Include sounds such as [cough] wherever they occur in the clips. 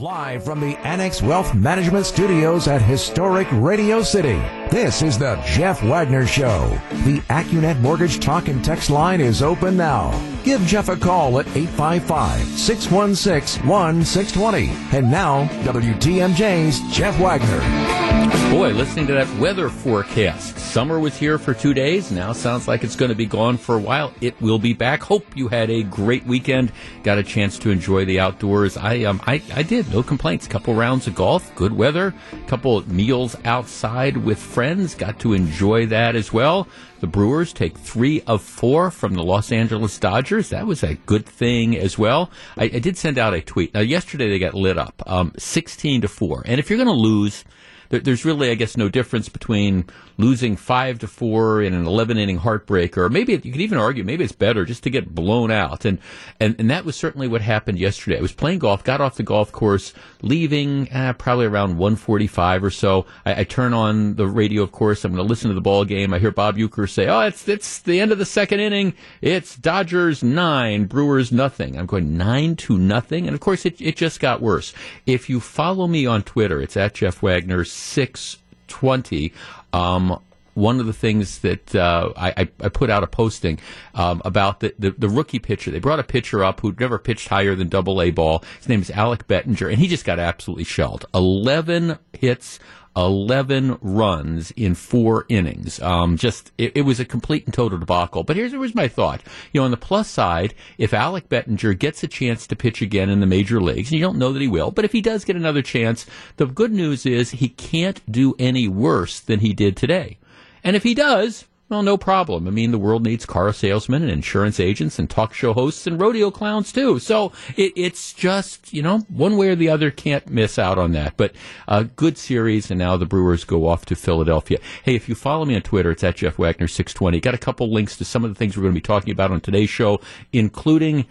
Live from the Annex Wealth Management Studios at historic Radio City, this is the Jeff Wagner Show. The Accunet Mortgage Talk and Text line is open now. Give Jeff a call at 855-616-1620. And now, WTMJ's Jeff Wagner. Boy, listening to that weather forecast. Summer was here for two days. Now sounds like it's going to be gone for a while. It will be back. Hope you had a great weekend. Got a chance to enjoy the outdoors. I um I, I did. No complaints. Couple rounds of golf, good weather, couple meals outside with friends. Got to enjoy that as well. The Brewers take three of four from the Los Angeles Dodgers. That was a good thing as well. I, I did send out a tweet. Now, yesterday they got lit up, um, 16 to 4. And if you're going to lose, there's really, I guess, no difference between losing five to four in an 11 inning heartbreaker, or maybe you could even argue maybe it's better just to get blown out. And, and, and that was certainly what happened yesterday. I was playing golf, got off the golf course, leaving uh, probably around 145 or so. I, I, turn on the radio, of course. I'm going to listen to the ball game. I hear Bob Uecker say, oh, it's, it's the end of the second inning. It's Dodgers nine, Brewers nothing. I'm going nine to nothing. And of course, it, it just got worse. If you follow me on Twitter, it's at Jeff Wagner 620. Um, one of the things that uh, I, I, put out a posting um, about the, the, the, rookie pitcher. They brought a pitcher up who'd never pitched higher than double A ball. His name is Alec Bettinger, and he just got absolutely shelled. 11 hits, 11 runs in four innings. Um, just, it, it, was a complete and total debacle. But here's, here's my thought. You know, on the plus side, if Alec Bettinger gets a chance to pitch again in the major leagues, and you don't know that he will, but if he does get another chance, the good news is he can't do any worse than he did today. And if he does, well, no problem. I mean, the world needs car salesmen and insurance agents and talk show hosts and rodeo clowns too. So it, it's just, you know, one way or the other can't miss out on that. But a good series, and now the Brewers go off to Philadelphia. Hey, if you follow me on Twitter, it's at Jeff Wagner620. Got a couple links to some of the things we're going to be talking about on today's show, including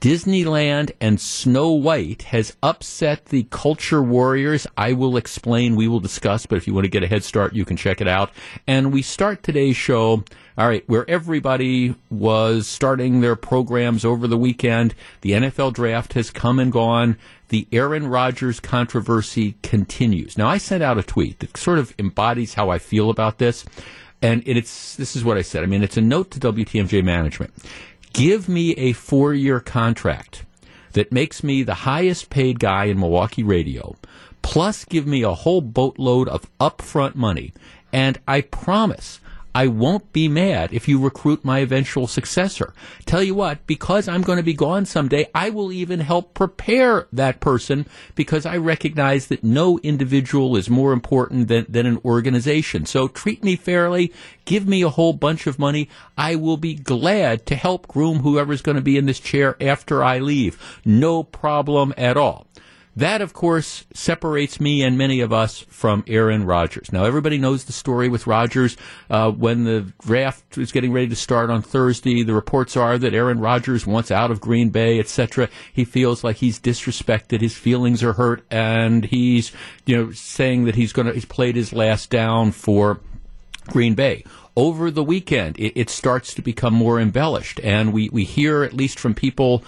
Disneyland and Snow White has upset the culture warriors. I will explain, we will discuss, but if you want to get a head start, you can check it out. And we start today's show, all right, where everybody was starting their programs over the weekend. The NFL draft has come and gone. The Aaron Rodgers controversy continues. Now, I sent out a tweet that sort of embodies how I feel about this. And it's, this is what I said. I mean, it's a note to WTMJ management Give me a four year contract that makes me the highest paid guy in Milwaukee radio, plus give me a whole boatload of upfront money. And I promise I won't be mad if you recruit my eventual successor. Tell you what, because I'm going to be gone someday, I will even help prepare that person because I recognize that no individual is more important than, than an organization. So treat me fairly, give me a whole bunch of money. I will be glad to help groom whoever's going to be in this chair after I leave. No problem at all. That, of course, separates me and many of us from Aaron Rodgers. Now, everybody knows the story with Rodgers. Uh, when the draft is getting ready to start on Thursday, the reports are that Aaron Rodgers wants out of Green Bay, etc. He feels like he's disrespected. His feelings are hurt, and he's, you know, saying that he's going to he's played his last down for Green Bay over the weekend, it, it, starts to become more embellished. And we, we hear, at least from people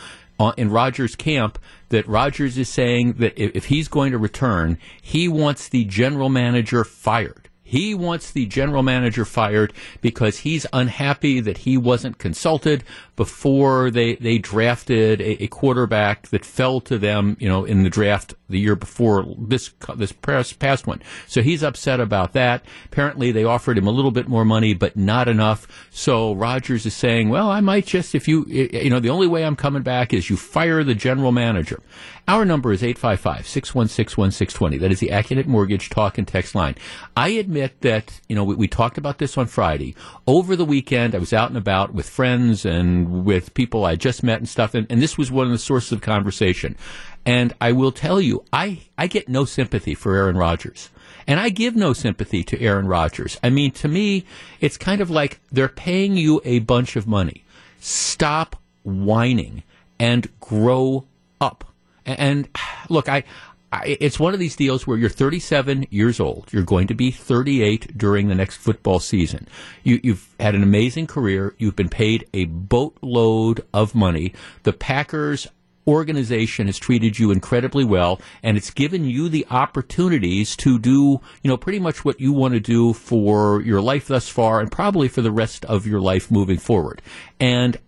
in Rodgers' camp, that Rodgers is saying that if he's going to return, he wants the general manager fired. He wants the general manager fired because he's unhappy that he wasn't consulted before they, they drafted a, a, quarterback that fell to them, you know, in the draft the year before this this past one. So he's upset about that. Apparently, they offered him a little bit more money, but not enough. So Rodgers is saying, "Well, I might just if you eh, eh, you know the only way I'm coming back is you fire the general manager." Our number is 855-616-1620. That is the Accunet Mortgage talk and text line. I admit that, you know, we, we talked about this on Friday. Over the weekend, I was out and about with friends and with people I just met and stuff, and, and this was one of the sources of conversation. And I will tell you, I, I get no sympathy for Aaron Rodgers. And I give no sympathy to Aaron Rodgers. I mean, to me, it's kind of like they're paying you a bunch of money. Stop whining and grow up. And [sighs] look, I, I, it's one of these deals where you're 37 years old. You're going to be 38 during the next football season. You, you've had an amazing career. You've been paid a boatload of money. The Packers organization has treated you incredibly well and it's given you the opportunities to do, you know, pretty much what you want to do for your life thus far and probably for the rest of your life moving forward. And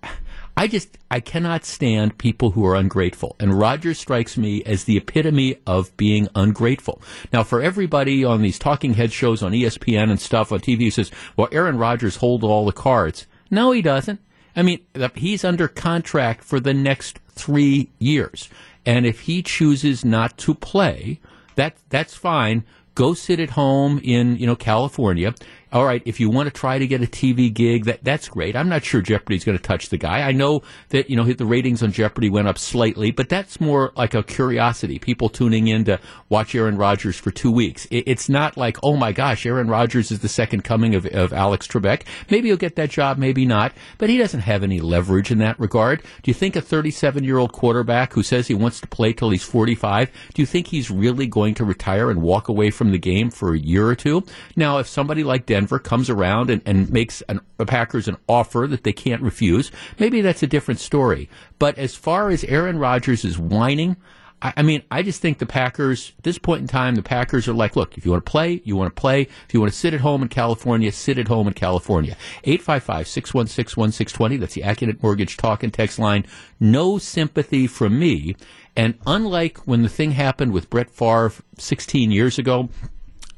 I just I cannot stand people who are ungrateful. And Rodgers strikes me as the epitome of being ungrateful. Now, for everybody on these talking head shows on ESPN and stuff on TV who says, "Well, Aaron Rodgers hold all the cards." No, he doesn't. I mean, he's under contract for the next three years. And if he chooses not to play, that that's fine. Go sit at home in you know California all right, if you want to try to get a TV gig, that that's great. I'm not sure Jeopardy's going to touch the guy. I know that you know the ratings on Jeopardy went up slightly, but that's more like a curiosity. People tuning in to watch Aaron Rodgers for two weeks. It, it's not like, oh my gosh, Aaron Rodgers is the second coming of, of Alex Trebek. Maybe he'll get that job, maybe not, but he doesn't have any leverage in that regard. Do you think a 37 year old quarterback who says he wants to play till he's 45, do you think he's really going to retire and walk away from the game for a year or two? Now, if somebody like comes around and, and makes an, the Packers an offer that they can't refuse, maybe that's a different story. But as far as Aaron Rodgers is whining, I, I mean, I just think the Packers, at this point in time, the Packers are like, look, if you want to play, you want to play. If you want to sit at home in California, sit at home in California. 855 616 1620. That's the Accunet Mortgage talk and text line. No sympathy from me. And unlike when the thing happened with Brett Favre 16 years ago,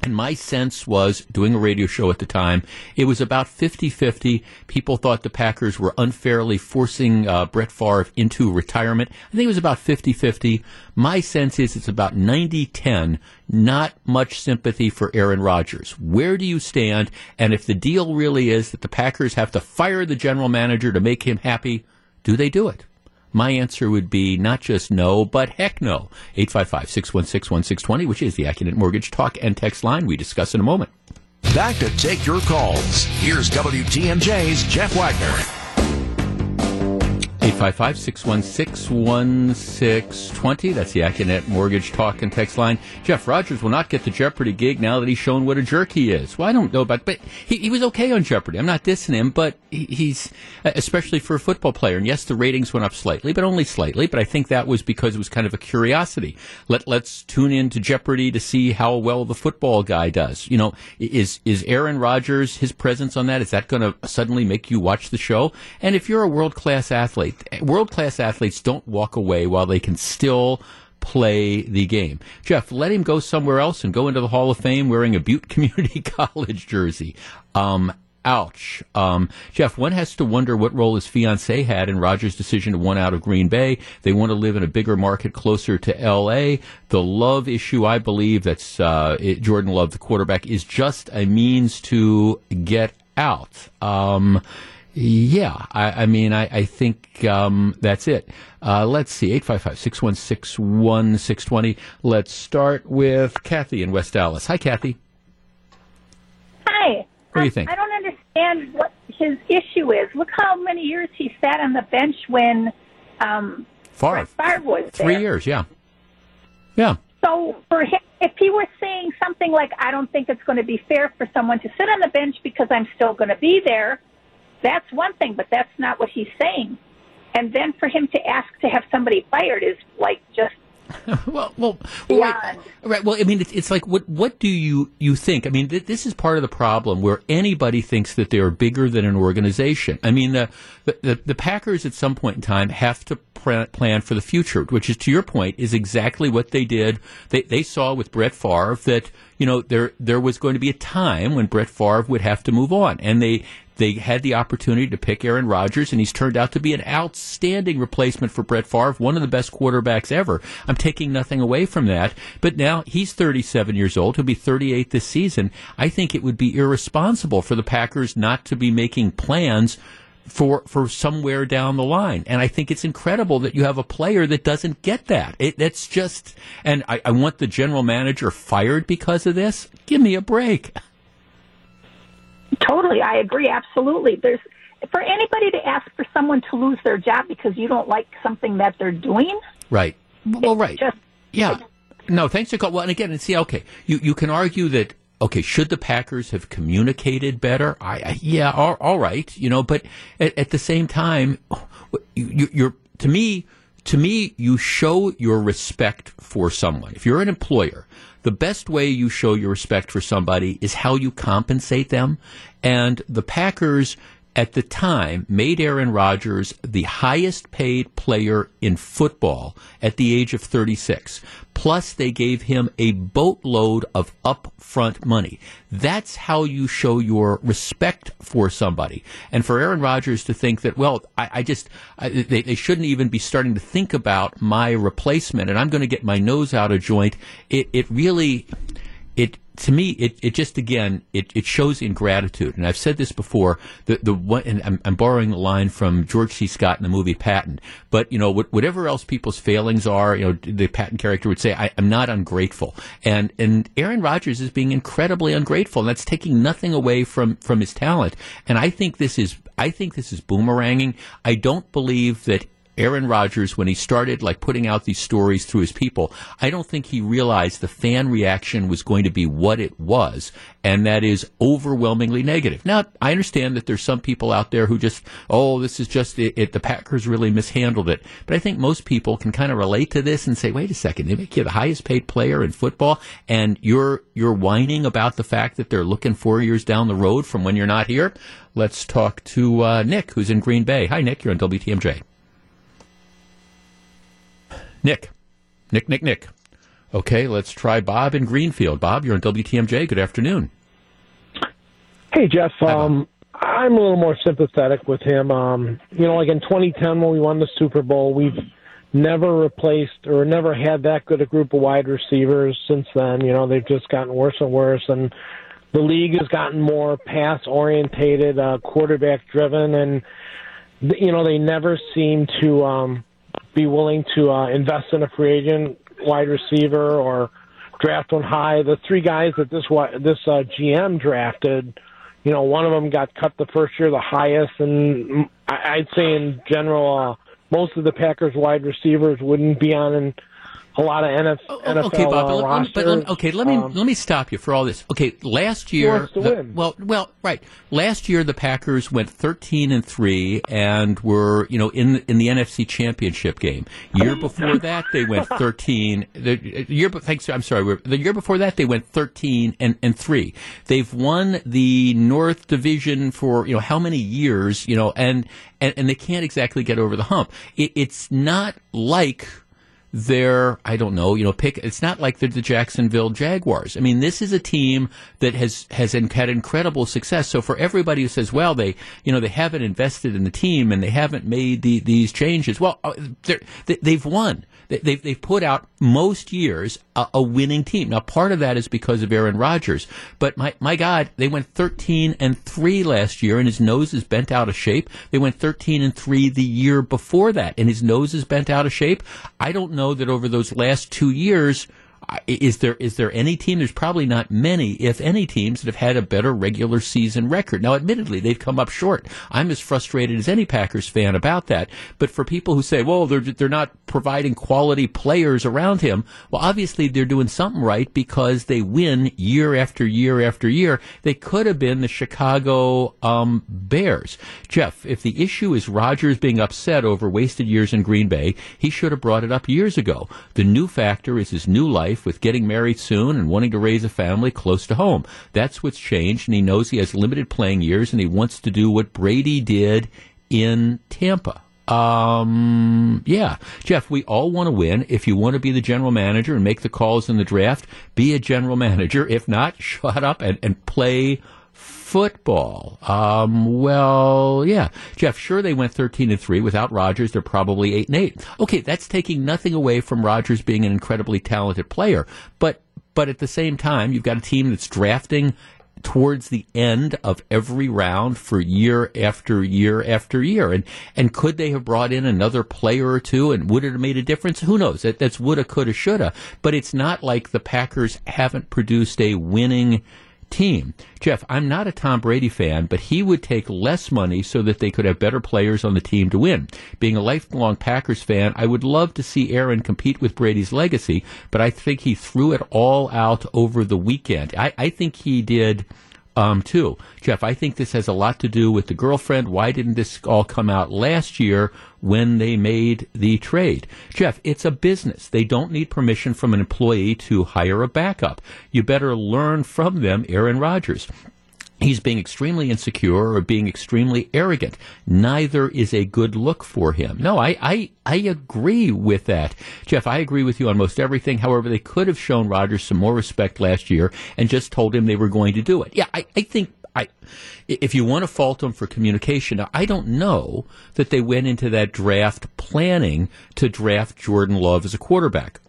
and my sense was, doing a radio show at the time, it was about 50 50. People thought the Packers were unfairly forcing uh, Brett Favre into retirement. I think it was about 50 50. My sense is it's about 90 10. Not much sympathy for Aaron Rodgers. Where do you stand? And if the deal really is that the Packers have to fire the general manager to make him happy, do they do it? My answer would be not just no, but heck no. 855 616 1620, which is the Accunet Mortgage Talk and Text line we discuss in a moment. Back to take your calls. Here's WTMJ's Jeff Wagner. 855 616 1620. That's the Accunet Mortgage Talk and Text line. Jeff Rodgers will not get the Jeopardy gig now that he's shown what a jerk he is. Well, I don't know about, but he, he was okay on Jeopardy. I'm not dissing him, but he, he's, uh, especially for a football player. And yes, the ratings went up slightly, but only slightly. But I think that was because it was kind of a curiosity. Let, let's tune in to Jeopardy to see how well the football guy does. You know, is, is Aaron Rodgers, his presence on that, is that going to suddenly make you watch the show? And if you're a world class athlete, world class athletes don't walk away while they can still play the game. Jeff, let him go somewhere else and go into the Hall of Fame wearing a Butte [laughs] Community [laughs] College jersey. Um, ouch. Um, Jeff, one has to wonder what role his fiancee had in Rodgers' decision to want out of Green Bay. They want to live in a bigger market closer to L.A. The love issue, I believe, that's uh, it, Jordan Love, the quarterback, is just a means to get out. Um, yeah, I, I mean, I, I think um, that's it. Uh, let's see, 855 616 1620. Let's start with Kathy in West Allis. Hi, Kathy. Hi. What do you think? I don't understand what his issue is. Look how many years he sat on the bench when um, Favre. Favre was Three years, yeah. Yeah. So for him, if he were saying something like, "I don't think it's going to be fair for someone to sit on the bench because I'm still going to be there," that's one thing. But that's not what he's saying. And then for him to ask to have somebody fired is like just [laughs] well, well, well right, right. Well, I mean, it's, it's like what what do you you think? I mean, th- this is part of the problem where anybody thinks that they are bigger than an organization. I mean, the the, the Packers at some point in time have to pr- plan for the future, which is to your point, is exactly what they did. They they saw with Brett Favre that you know there there was going to be a time when Brett Favre would have to move on, and they they had the opportunity to pick Aaron Rodgers, and he's turned out to be an outstanding replacement for Brett Favre, one of the best quarterbacks ever. I'm taking nothing away from that, but now he's 37 years old. He'll be 38 this season. I think it would be irresponsible for the Packers not to be making plans for for somewhere down the line. And I think it's incredible that you have a player that doesn't get that. It, it's just, and I, I want the general manager fired because of this. Give me a break. totally. I agree. Absolutely. There's for anybody to ask for someone to lose their job because you don't like something that they're doing. Right. Well, right. Just Yeah. No, thanks for call. Well, and again, and see, okay, you, you can argue that, okay, should the Packers have communicated better? I, I yeah, all, all right, you know, but at, at the same time, you, you, you're, to me, to me, you show your respect for someone. If you're an employer, the best way you show your respect for somebody is how you compensate them. And the Packers at the time made Aaron Rodgers the highest paid player in football at the age of 36. Plus, they gave him a boatload of upfront money. That's how you show your respect for somebody. And for Aaron Rodgers to think that, well, I, I just, I, they, they shouldn't even be starting to think about my replacement and I'm going to get my nose out of joint, it, it really, it, to me, it, it just again it, it shows ingratitude. And I've said this before. The the one, and I'm, I'm borrowing the line from George C. Scott in the movie Patton. But you know, whatever else people's failings are, you know, the Patton character would say, I, am not ungrateful." And and Aaron Rodgers is being incredibly ungrateful, and that's taking nothing away from from his talent. And I think this is I think this is boomeranging. I don't believe that Aaron Rodgers, when he started like putting out these stories through his people, I don't think he realized the fan reaction was going to be what it was, and that is overwhelmingly negative. Now, I understand that there's some people out there who just, oh, this is just it, it the Packers really mishandled it. But I think most people can kind of relate to this and say, wait a second, they make you the highest paid player in football, and you're you're whining about the fact that they're looking four years down the road from when you're not here. Let's talk to uh, Nick, who's in Green Bay. Hi, Nick. You're on WTMJ. Nick. Nick, Nick, Nick. Okay, let's try Bob in Greenfield. Bob, you're on WTMJ. Good afternoon. Hey, Jeff. Um, I'm a little more sympathetic with him. Um, you know, like in 2010 when we won the Super Bowl, we've never replaced or never had that good a group of wide receivers since then. You know, they've just gotten worse and worse, and the league has gotten more pass orientated, uh, quarterback driven, and you know they never seem to um, be willing to uh, invest in a free agent wide receiver or draft one high. The three guys that this this uh, GM drafted, you know, one of them got cut the first year, the highest, and I'd say in general, uh, most of the Packers wide receivers wouldn't be on a lot of NF, oh, NFL okay, Bob, uh, let, rosters. But okay, let me um, let me stop you for all this. Okay, last year, the, well, well, right. Last year, the Packers went thirteen and three and were you know in in the NFC Championship game. Year [laughs] before that, they went thirteen. The year, thanks. I'm sorry. The year before that, they went thirteen and and three. They've won the North Division for you know how many years? You know, and and, and they can't exactly get over the hump. It, it's not like they're I don't know, you know, pick. It's not like they're the Jacksonville Jaguars. I mean, this is a team that has has had incredible success. So for everybody who says, well, they you know they haven't invested in the team and they haven't made the, these changes, well, uh, they, they've won. They've, they've put out most years a, a, winning team. Now, part of that is because of Aaron Rodgers, but my, my God, they went 13 and 3 last year and his nose is bent out of shape. They went 13 and 3 the year before that and his nose is bent out of shape. I don't know that over those last two years, is there is there any team? There's probably not many, if any, teams that have had a better regular season record. Now, admittedly, they've come up short. I'm as frustrated as any Packers fan about that. But for people who say, "Well, they're they're not providing quality players around him," well, obviously they're doing something right because they win year after year after year. They could have been the Chicago um, Bears. Jeff, if the issue is Rodgers being upset over wasted years in Green Bay, he should have brought it up years ago. The new factor is his new life life with getting married soon and wanting to raise a family close to home. That's what's changed, and he knows he has limited playing years, and he wants to do what Brady did in Tampa. Um, yeah, Jeff, we all want to win. If you want to be the general manager and make the calls in the draft, be a general [laughs] manager. If not, shut up and, and play football. Um, well, yeah, Jeff. Sure, they went thirteen and three without Rodgers. They're probably eight and eight. Okay, that's taking nothing away from Rodgers being an incredibly talented player, but but at the same time, you've got a team that's drafting towards the end of every round for year after year after year. And and could they have brought in another player or two and would it have made a difference? Who knows? That, that's woulda, coulda, shoulda. But it's not like the Packers haven't produced a winning team. Jeff, I'm not a Tom Brady fan, but he would take less money so that they could have better players on the team to win. Being a lifelong Packers fan, I would love to see Aaron compete with Brady's legacy, but I think he threw it all out over the weekend. I, I think he did um, too. Jeff, I think this has a lot to do with the girlfriend. Why didn't this all come out last year when they made the trade? Jeff, it's a business. They don't need permission from an employee to hire a backup. You better learn from them, Aaron Rodgers he's being extremely insecure or being extremely arrogant. Neither is a good look for him. No, I, I, I agree with that. Jeff, I agree with you on most everything. However, they could have shown Rodgers some more respect last year and just told him they were going to do it. Yeah, I, I think I, if you want to fault them for communication, I don't know that they went into that draft planning to draft Jordan Love as a quarterback.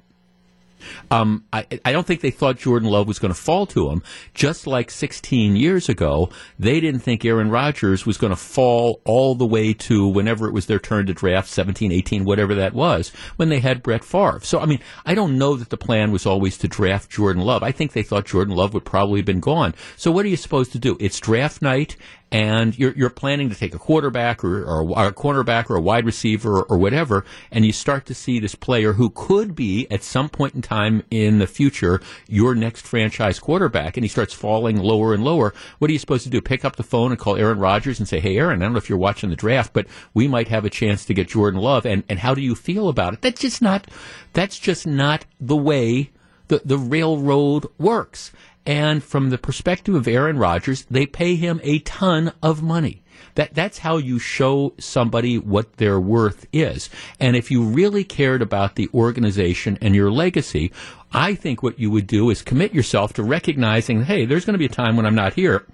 Um, I, I don't think they thought Jordan Love was going to fall to him. Just like 16 years ago, they didn't think Aaron Rodgers was going to fall all the way to whenever it was their turn to draft 17, 18, whatever that was, when they had Brett Favre. So, I mean, I don't know that the plan was always to draft Jordan Love. I think they thought Jordan Love would probably have been gone. So, what are you supposed to do? It's draft night, and you're, you're planning to take a quarterback or, or, a cornerback or a wide receiver or, or, whatever, and you start to see this player who could be at some point in time in the future your next franchise quarterback, and he starts falling lower and lower. What are you supposed to do? Pick up the phone and call Aaron Rodgers and say, "Hey, Aaron, I don't know if you're watching the draft, but we might have a chance to get Jordan Love, and and how do you feel about it?" That's just not that's just not the way the the railroad works. And from the perspective of Aaron Rodgers, they pay him a ton of money. That that's how you show somebody what their worth is. And if you really cared about the organization and your legacy, I think what you would do is commit yourself to recognizing, hey, there's going to be a time when I'm not here.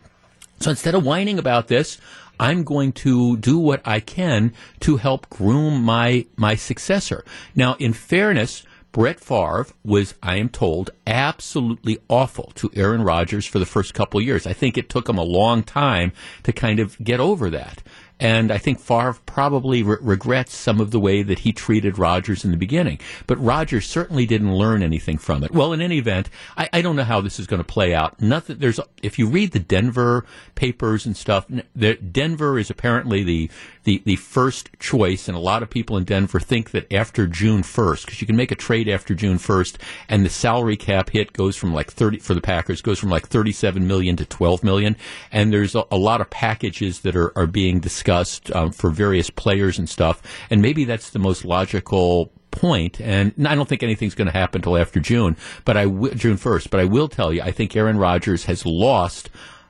So instead of whining about this, I'm going to do what I can to help groom my my successor. Now, in fairness, Brett Favre was, I am told, absolutely awful to Aaron Rodgers for the first couple years. I think it took him a long time to kind of get over that. And I think Favre probably re- regrets some of the way that he treated Rodgers in the beginning. But Rodgers certainly didn't learn anything from it. Well, in any event, I, I don't know how this is going to play out. Nothing. There's if you read the Denver papers and stuff, the, Denver is apparently the, the the first choice, and a lot of people in Denver think that after June 1st, because you can make a trade after June 1st, and the salary cap hit goes from like 30 for the Packers goes from like 37 million to 12 million, and there's a, a lot of packages that are are being discussed um, for various players and stuff. And maybe that's the most logical point, and I don't think anything's going to happen until after June, but I w- June first. But I will tell you, I think Aaron Rodgers has lost.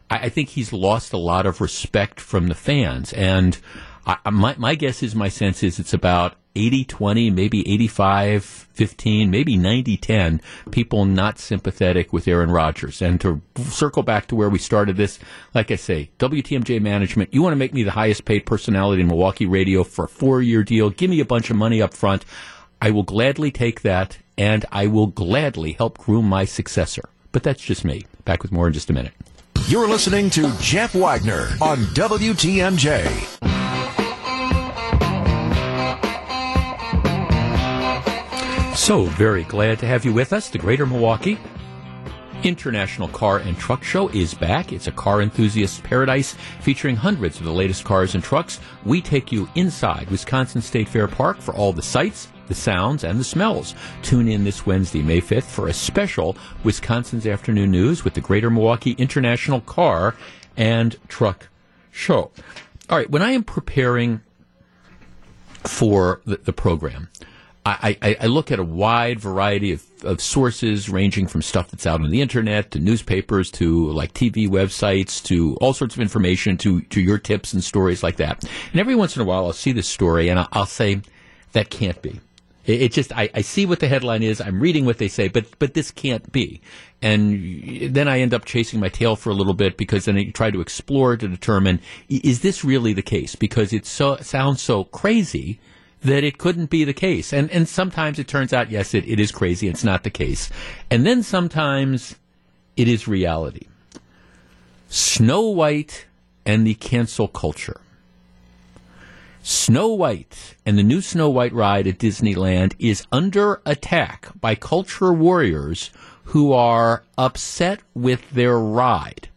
I, I think he's lost a lot of respect from the fans, and I, my my guess is my sense is it's about 80 20, maybe 85 15, maybe 90 10 people not sympathetic with Aaron Rodgers. And to circle back to where we started this, like I say, WTMJ management, you want to make me the highest paid personality in Milwaukee radio for a four year deal. Give me a bunch of money up front. I will gladly take that and I will gladly help groom my successor. But that's just me. Back with more in just a minute. You're listening to Jeff Wagner on WTMJ. So very glad to have you with us. The Greater Milwaukee International Car and Truck Show is back. It's a car enthusiast paradise featuring hundreds of the latest cars and trucks. We take you inside Wisconsin State Fair Park for all the sights, the sounds, and the smells. Tune in this Wednesday, May 5th, for a special Wisconsin's Afternoon News with the Greater Milwaukee International Car and Truck Show. All right, when I am preparing for the, the program, I, I, I, look at a wide variety of, of sources ranging from stuff that's out on the internet to newspapers to like TV websites to all sorts of information to, to your tips and stories like that. And every once in a while I'll see this story and I'll, I'll say, that can't be. It, it just, I, I see what the headline is, I'm reading what they say, but, but this can't be. And then I end up chasing my tail for a little bit because then I try to explore to determine, is this really the case? Because it so, sounds so crazy that it couldn't be the case. And and sometimes it turns out, yes, it, it is crazy. It's not the case. And then sometimes it is reality. Snow White and the cancel culture. Snow White and the new Snow White ride at Disneyland is under attack by culture warriors who are upset with their ride.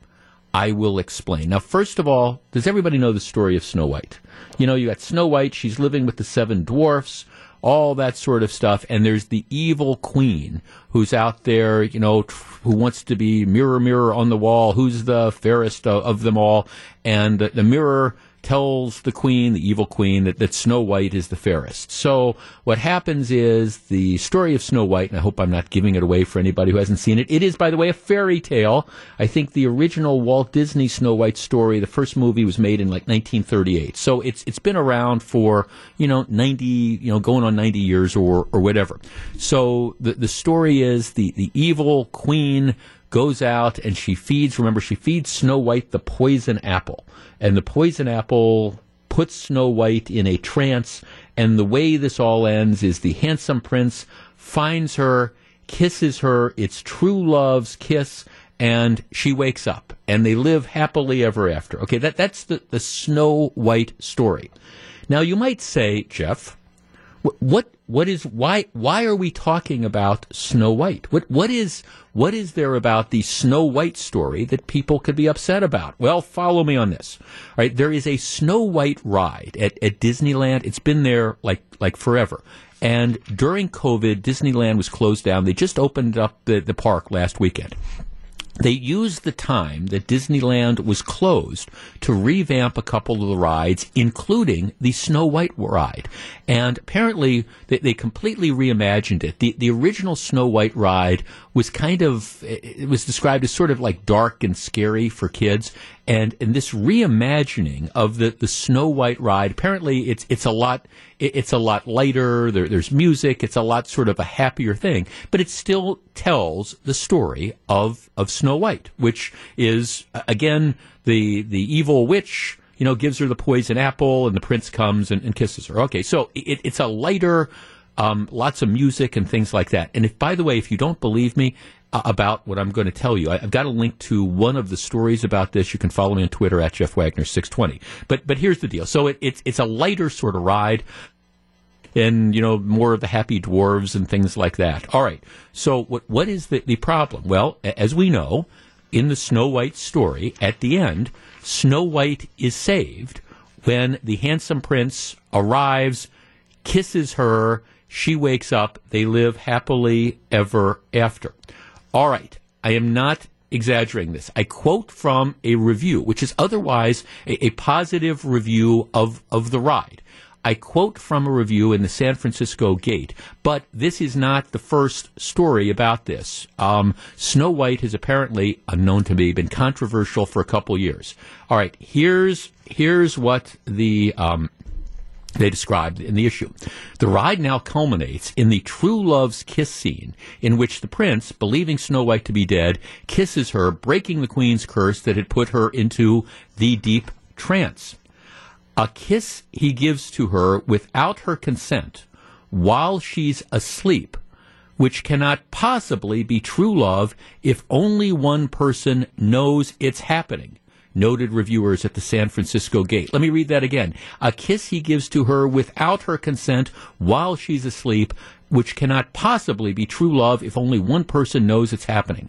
I will explain. Now, first of all, does everybody know the story of Snow White? You know, you got Snow White. She's living with the seven dwarfs. all that sort of stuff. And there's the evil queen who's out there, you know, who wants to be mirror, mirror on the wall, who's the fairest of, of them all. And the, the mirror tells the queen, the evil queen, that, that Snow White is the fairest. So what happens is the story of Snow White, and I hope I'm not giving it away for anybody who hasn't seen it. It is, by the way, a fairy tale. I think the original Walt Disney Snow White story, the first movie was made in like 1938. So it's it's been around for you know 90, you know, going on 90 years or or whatever. So the the story is the the evil queen goes out and she feeds, remember, she feeds Snow White the poison apple. And the poison apple puts Snow White in a trance. And the way this all ends is the handsome prince finds her, kisses her. It's true love's kiss. And she wakes up and they live happily ever after. Okay, that, that's the, the Snow White story. Now you might say, Jeff, what what is why why are we talking about Snow White? What what is what is there about the Snow White story that people could be upset about? Well, follow me on this. All right, there is a Snow White ride at, at Disneyland. It's been there like like forever. And during COVID, Disneyland was closed down. They just opened up the, the park last weekend they used the time that Disneyland was closed to revamp a couple of the rides, including the Snow White ride. And apparently, they, they, completely reimagined it. The, the original Snow White ride was kind of, it was described as sort of like dark and scary for kids. And, and this reimagining of the, the Snow White ride, apparently it's, it's a lot, it's a lot lighter. There, there's music. It's a lot sort of a happier thing, but it still tells the story of, of Snow White, which is, again, the, the evil witch, you know, gives her the poison apple and the prince comes and, and kisses her. Okay. So it, it's a lighter, um, lots of music and things like that. And if, by the way, if you don't believe me, uh, about what I'm going to tell you. I, have got a link to one of the stories about this. You can follow me on Twitter at Jeff Wagner 620. But but here's the deal. So it, it's it's a lighter sort of ride. And you know more of the happy dwarves and things like that. All right. So what what is the, the problem? Well, as we know, in the Snow White story, at the end, Snow White is saved when the handsome prince arrives, kisses her, she wakes up, they live happily ever after. All right. I am not exaggerating this. I quote from a review, which is otherwise a, a, positive review of, of the ride. I quote from a review in the San Francisco Gate, but this is not the first story about this. Um, Snow White has apparently, unknown to me, been controversial for a couple years. All right, here's here's what the um, they described in the issue. The ride now culminates in the true love's kiss scene, in which the prince, believing Snow White to be dead, kisses her, breaking the queen's curse that had put her into the deep trance. A kiss he gives to her without her consent while she's asleep, which cannot possibly be true love if only one person knows it's happening noted reviewers at the San Francisco Gate. Let me read that again. A kiss he gives to her without her consent while she's asleep, which cannot possibly be true love if only one person knows it's happening.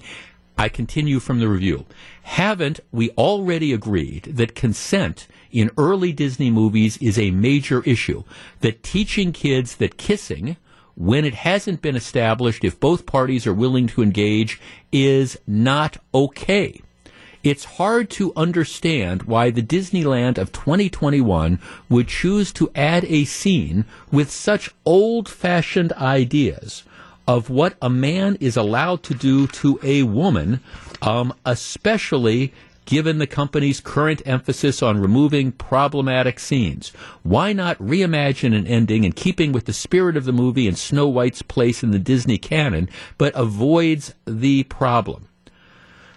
I continue from the review. Haven't we already agreed that consent in early Disney movies is a major issue? That teaching kids that kissing, when it hasn't been established if both parties are willing to engage, is not okay it's hard to understand why the Disneyland of 2021 would choose to add a scene with such old fashioned ideas of what a man is allowed to do to a woman, um, especially given the company's current emphasis on removing problematic scenes. Why not reimagine an ending in keeping with the spirit of the movie and Snow White's place in the Disney canon, but avoids the problem?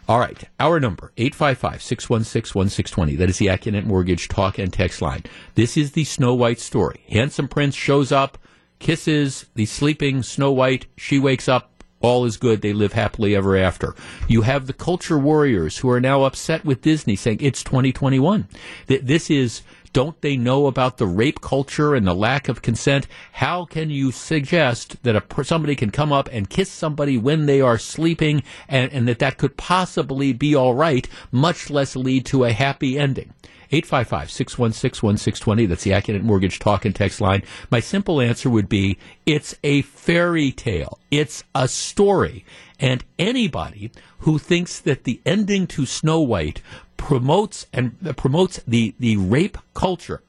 All right. Our number, 855-616-1620. That is the Accunet Mortgage talk and text line. This is the Snow White story. Handsome prince shows up, kisses the sleeping Snow White. She wakes up. All is good. They live happily ever after. You have the culture warriors who are now upset with Disney saying it's 2021. This is don't they know about the rape culture and the lack of consent? How can you suggest that a, somebody can come up and kiss somebody when they are sleeping and, and that that could possibly be all right, much less lead to a happy ending? 855 616 1620. That's the Accunet Mortgage Talk and Text line. My simple answer would be it's a fairy tale, it's a story. And anybody who thinks that the ending to Snow White promotes and uh, promotes the, the rape culture,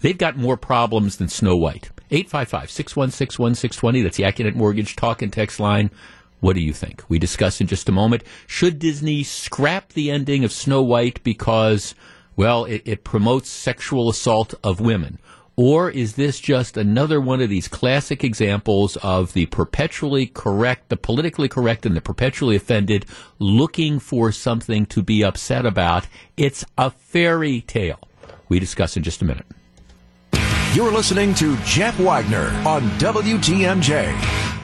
they've got more problems than Snow White. 855 616 1620. That's the Accunet Mortgage Talk and Text line. What do you think? We discuss in just a moment. Should Disney scrap the ending of Snow White because, well, it, it promotes sexual assault of women? Or is this just another one of these classic examples of the perpetually correct, the politically correct, and the perpetually offended looking for something to be upset about? It's a fairy tale. We discuss in just a minute. You're listening to Jeff Wagner on WTMJ.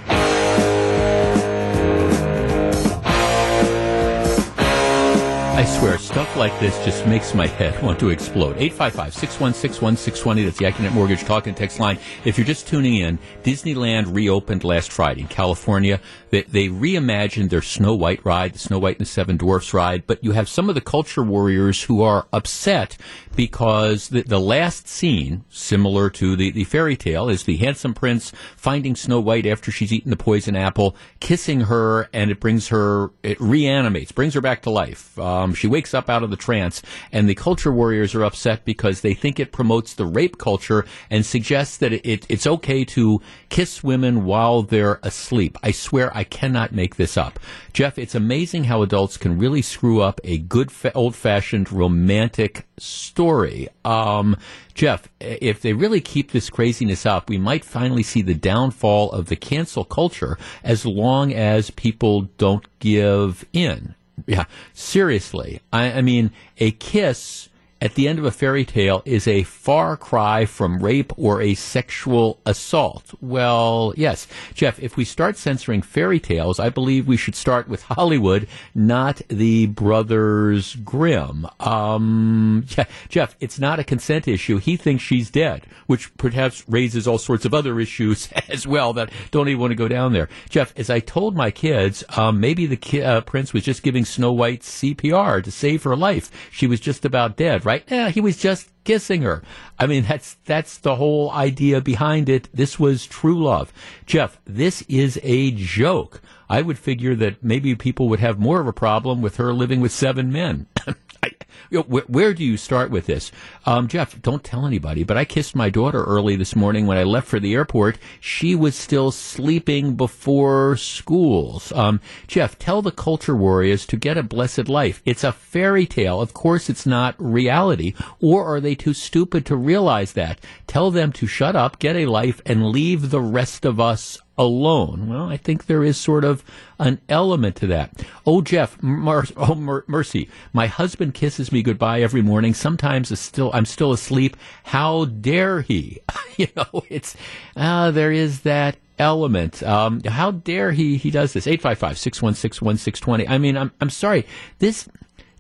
Swear, stuff like this just makes my head want to explode. 855 616 1620. That's the Accunet Mortgage Talk and Text line. If you're just tuning in, Disneyland reopened last Friday in California. They, they reimagined their Snow White ride, the Snow White and the Seven Dwarfs ride, but you have some of the culture warriors who are upset because the, the last scene, similar to the, the fairy tale, is the handsome prince finding Snow White after she's eaten the poison apple, kissing her, and it brings her, it reanimates, brings her back to life. Um, she wakes up out of the trance, and the culture warriors are upset because they think it promotes the rape culture and suggests that it, it's okay to kiss women while they're asleep. I swear I cannot make this up. Jeff, it's amazing how adults can really screw up a good fa- old fashioned romantic story. Um, Jeff, if they really keep this craziness up, we might finally see the downfall of the cancel culture as long as people don't give in. Yeah, seriously. I, I mean, a kiss at the end of a fairy tale is a far cry from rape or a sexual assault. Well, yes. Jeff, if we start censoring fairy tales, I believe we should start with Hollywood, not the Brothers Grimm. Um, [laughs] Jeff, it's not a consent issue. He thinks she's dead, which perhaps raises all sorts of other issues [laughs] as well that don't even want to go down there. Jeff, as I told my kids, um, maybe the ki- uh, prince was just giving Snow White CPR to save her life. She was just about dead right? Yeah, he was just kissing her. I mean, that's that's the whole idea behind it. This was true love. Jeff, this is a joke. I would figure that maybe people would have more of a problem with her living with seven men. [coughs] I, you know, where, where, do you start with this? Um, Jeff, don't tell anybody, but I kissed my daughter early this morning when I left for the airport. She was still sleeping before schools. Um, Jeff, tell the culture warriors to get a blessed life. It's a fairy tale. Of course, it's not reality. Or are they too stupid to realize that? Tell them to shut up, get a life, and leave the rest of us alone. Well, I think there is sort of an element to that. Oh, Jeff, oh, mer- mercy. My husband kisses me goodbye every morning. Sometimes still, I'm still asleep. How dare he? [laughs] you know, it's, uh, there is that element. Um, how dare he, he does this? 855 616 1620. I mean, I'm, I'm sorry. This,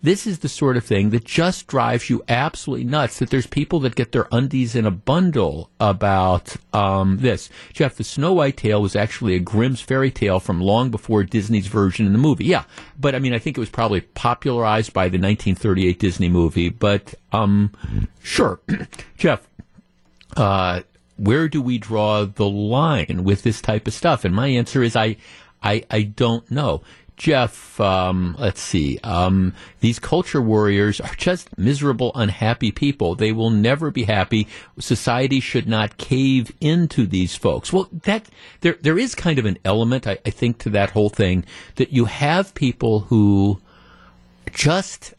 this is the sort of thing that just drives you absolutely nuts that there's people that get their undies in a bundle about um, this. Jeff, the Snow White tale was actually a Grimm's fairy tale from long before Disney's version in the movie. Yeah, but I mean, I think it was probably popularized by the 1938 Disney movie. But um, sure, [clears throat] Jeff. Uh, where do we draw the line with this type of stuff? And my answer is I, I, I don't know. Jeff, um, let's see. Um, these culture warriors are just miserable, unhappy people. They will never be happy. Society should not cave into these folks. Well, that there there is kind of an element, I, I think, to that whole thing that you have people who just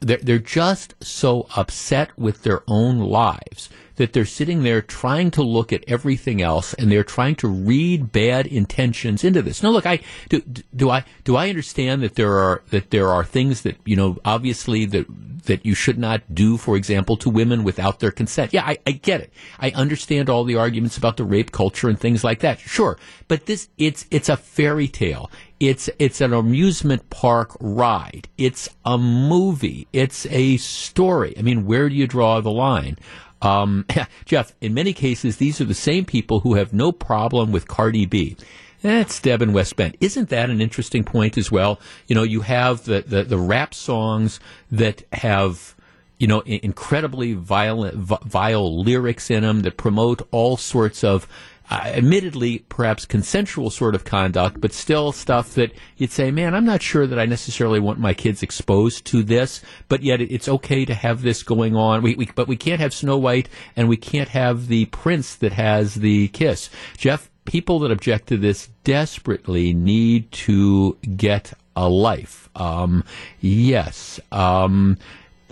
they're, they're just so upset with their own lives that they're sitting there trying to look at everything else and they're trying to read bad intentions into this. No, look, I do, do I do I understand that there are that there are things that you know obviously that that you should not do, for example, to women without their consent. Yeah, I, I get it. I understand all the arguments about the rape culture and things like that. Sure, but this it's it's a fairy tale. It's it's an amusement park ride. It's a movie. It's a story. I mean, where do you draw the line? Um, [laughs] Jeff, in many cases, these are the same people who have no problem with Cardi B. That's Deb in West Bend. Isn't that an interesting point as well? You know, you have the, the, the rap songs that have you know, incredibly violent, vile lyrics in them that promote all sorts of uh, admittedly perhaps consensual sort of conduct, but still stuff that you'd say, man, I'm not sure that I necessarily want my kids exposed to this, but yet it's okay to have this going on. We, we, but we can't have Snow White and we can't have the prince that has the kiss. Jeff, people that object to this desperately need to get a life. Um, yes. Um,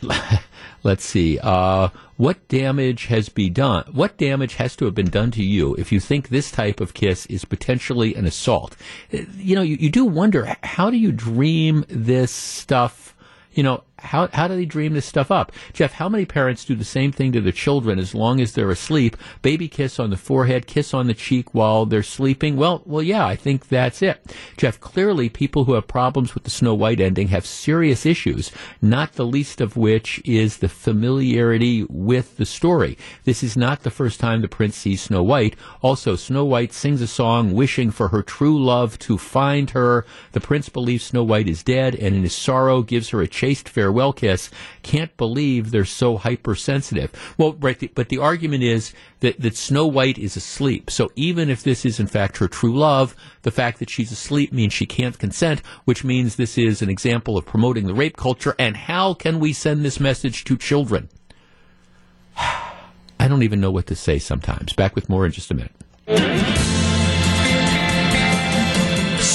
[laughs] let's see. Uh, what damage has been done? What damage has to have been done to you if you think this type of kiss is potentially an assault? Uh, you know, you, you do wonder how do you dream this stuff? You know, how, how do they dream this stuff up? Jeff, how many parents do the same thing to their children as long as they're asleep? Baby kiss on the forehead, kiss on the cheek while they're sleeping? Well, well, yeah, I think that's it. Jeff, clearly people who have problems with the Snow White ending have serious issues, not the least of which is the familiarity with the story. This is not the first time the prince sees Snow White. Also, Snow White sings a song wishing for her true love to find her. The prince believes Snow White is dead and in his sorrow gives her a chaste farewell farewell kiss can't believe they're so hypersensitive. Well, right, the, but the argument is that, that Snow White is asleep. So even if this is in fact her true love, the fact that she's asleep means she can't consent, which means this is an example of promoting the rape culture. And how can we send this message to children? [sighs] I don't even know what to say sometimes. Back with more in just a minute.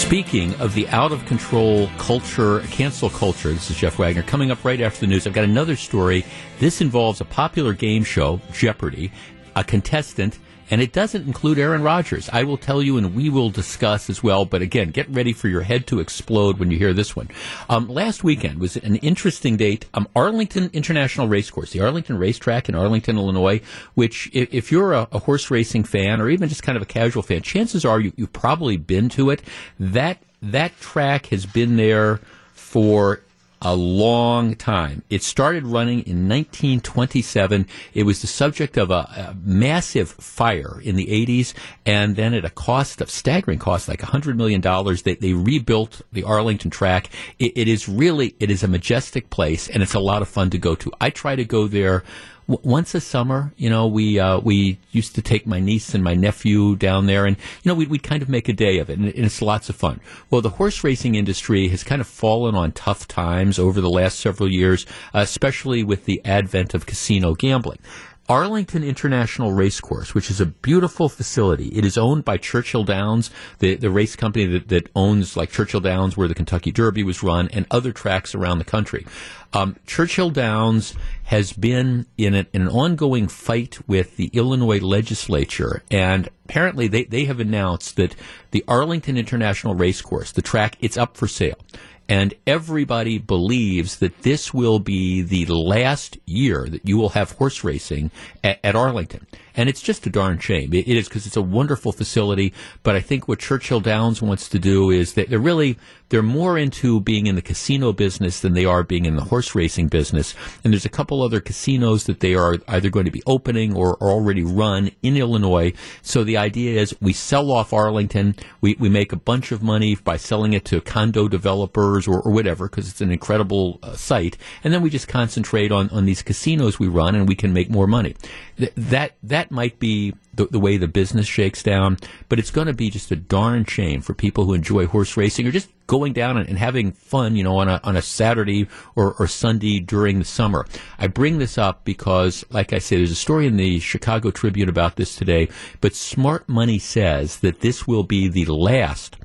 Speaking of the out of control culture, cancel culture, this is Jeff Wagner. Coming up right after the news, I've got another story. This involves a popular game show, Jeopardy. A contestant and it doesn't include Aaron Rodgers. I will tell you, and we will discuss as well. But again, get ready for your head to explode when you hear this one. Um, last weekend was an interesting date. Um, Arlington International Racecourse, the Arlington Racetrack in Arlington, Illinois. Which, if, if you're a, a, horse racing fan or even just kind of a casual fan, chances are you, you've probably been to it. That that track has been there for a long time. It started running in 1927. It was the subject of a, a, massive fire in the 80s, and then at a cost of staggering cost, like $100 million, they, they rebuilt the Arlington track. It, it is really, it is a majestic place, and it's a lot of fun to go to. I try to go there once a summer, you know, we uh, we used to take my niece and my nephew down there, and you know, we'd, we'd kind of make a day of it, and, and it's lots of fun. Well, the horse racing industry has kind of fallen on tough times over the last several years, especially with the advent of casino gambling. Arlington International Racecourse, which is a beautiful facility. It is owned by Churchill Downs, the, the race company that, that owns like Churchill Downs, where the Kentucky Derby was run, and other tracks around the country. Um, Churchill Downs has been in, a, in, an ongoing fight with the Illinois legislature, and apparently they, they have announced that the Arlington International Racecourse, the track, it's up for sale. And everybody believes that this will be the last year that you will have horse racing at, at Arlington. And it's just a darn shame. it, it is because it's a wonderful facility. But I think what Churchill Downs wants to do is that they're really they're more into being in the casino business than they are being in the horse racing business. And there's a couple other casinos that they are either going to be opening or already run in Illinois. So the idea is we sell off Arlington, we, we make a bunch of money by selling it to condo developers or, or whatever because it's an incredible uh, site, and then we just concentrate on, on these casinos we run and we can make more money. Th- that that might be the, the way the business shakes down. But it's going to be just a darn shame for people who enjoy horse racing or just going down and, and having fun, you know, on a, on a Saturday or, or Sunday during the summer. I bring this up because, like I say, there's a story in the Chicago Tribune about this today, but smart money says that this will be the last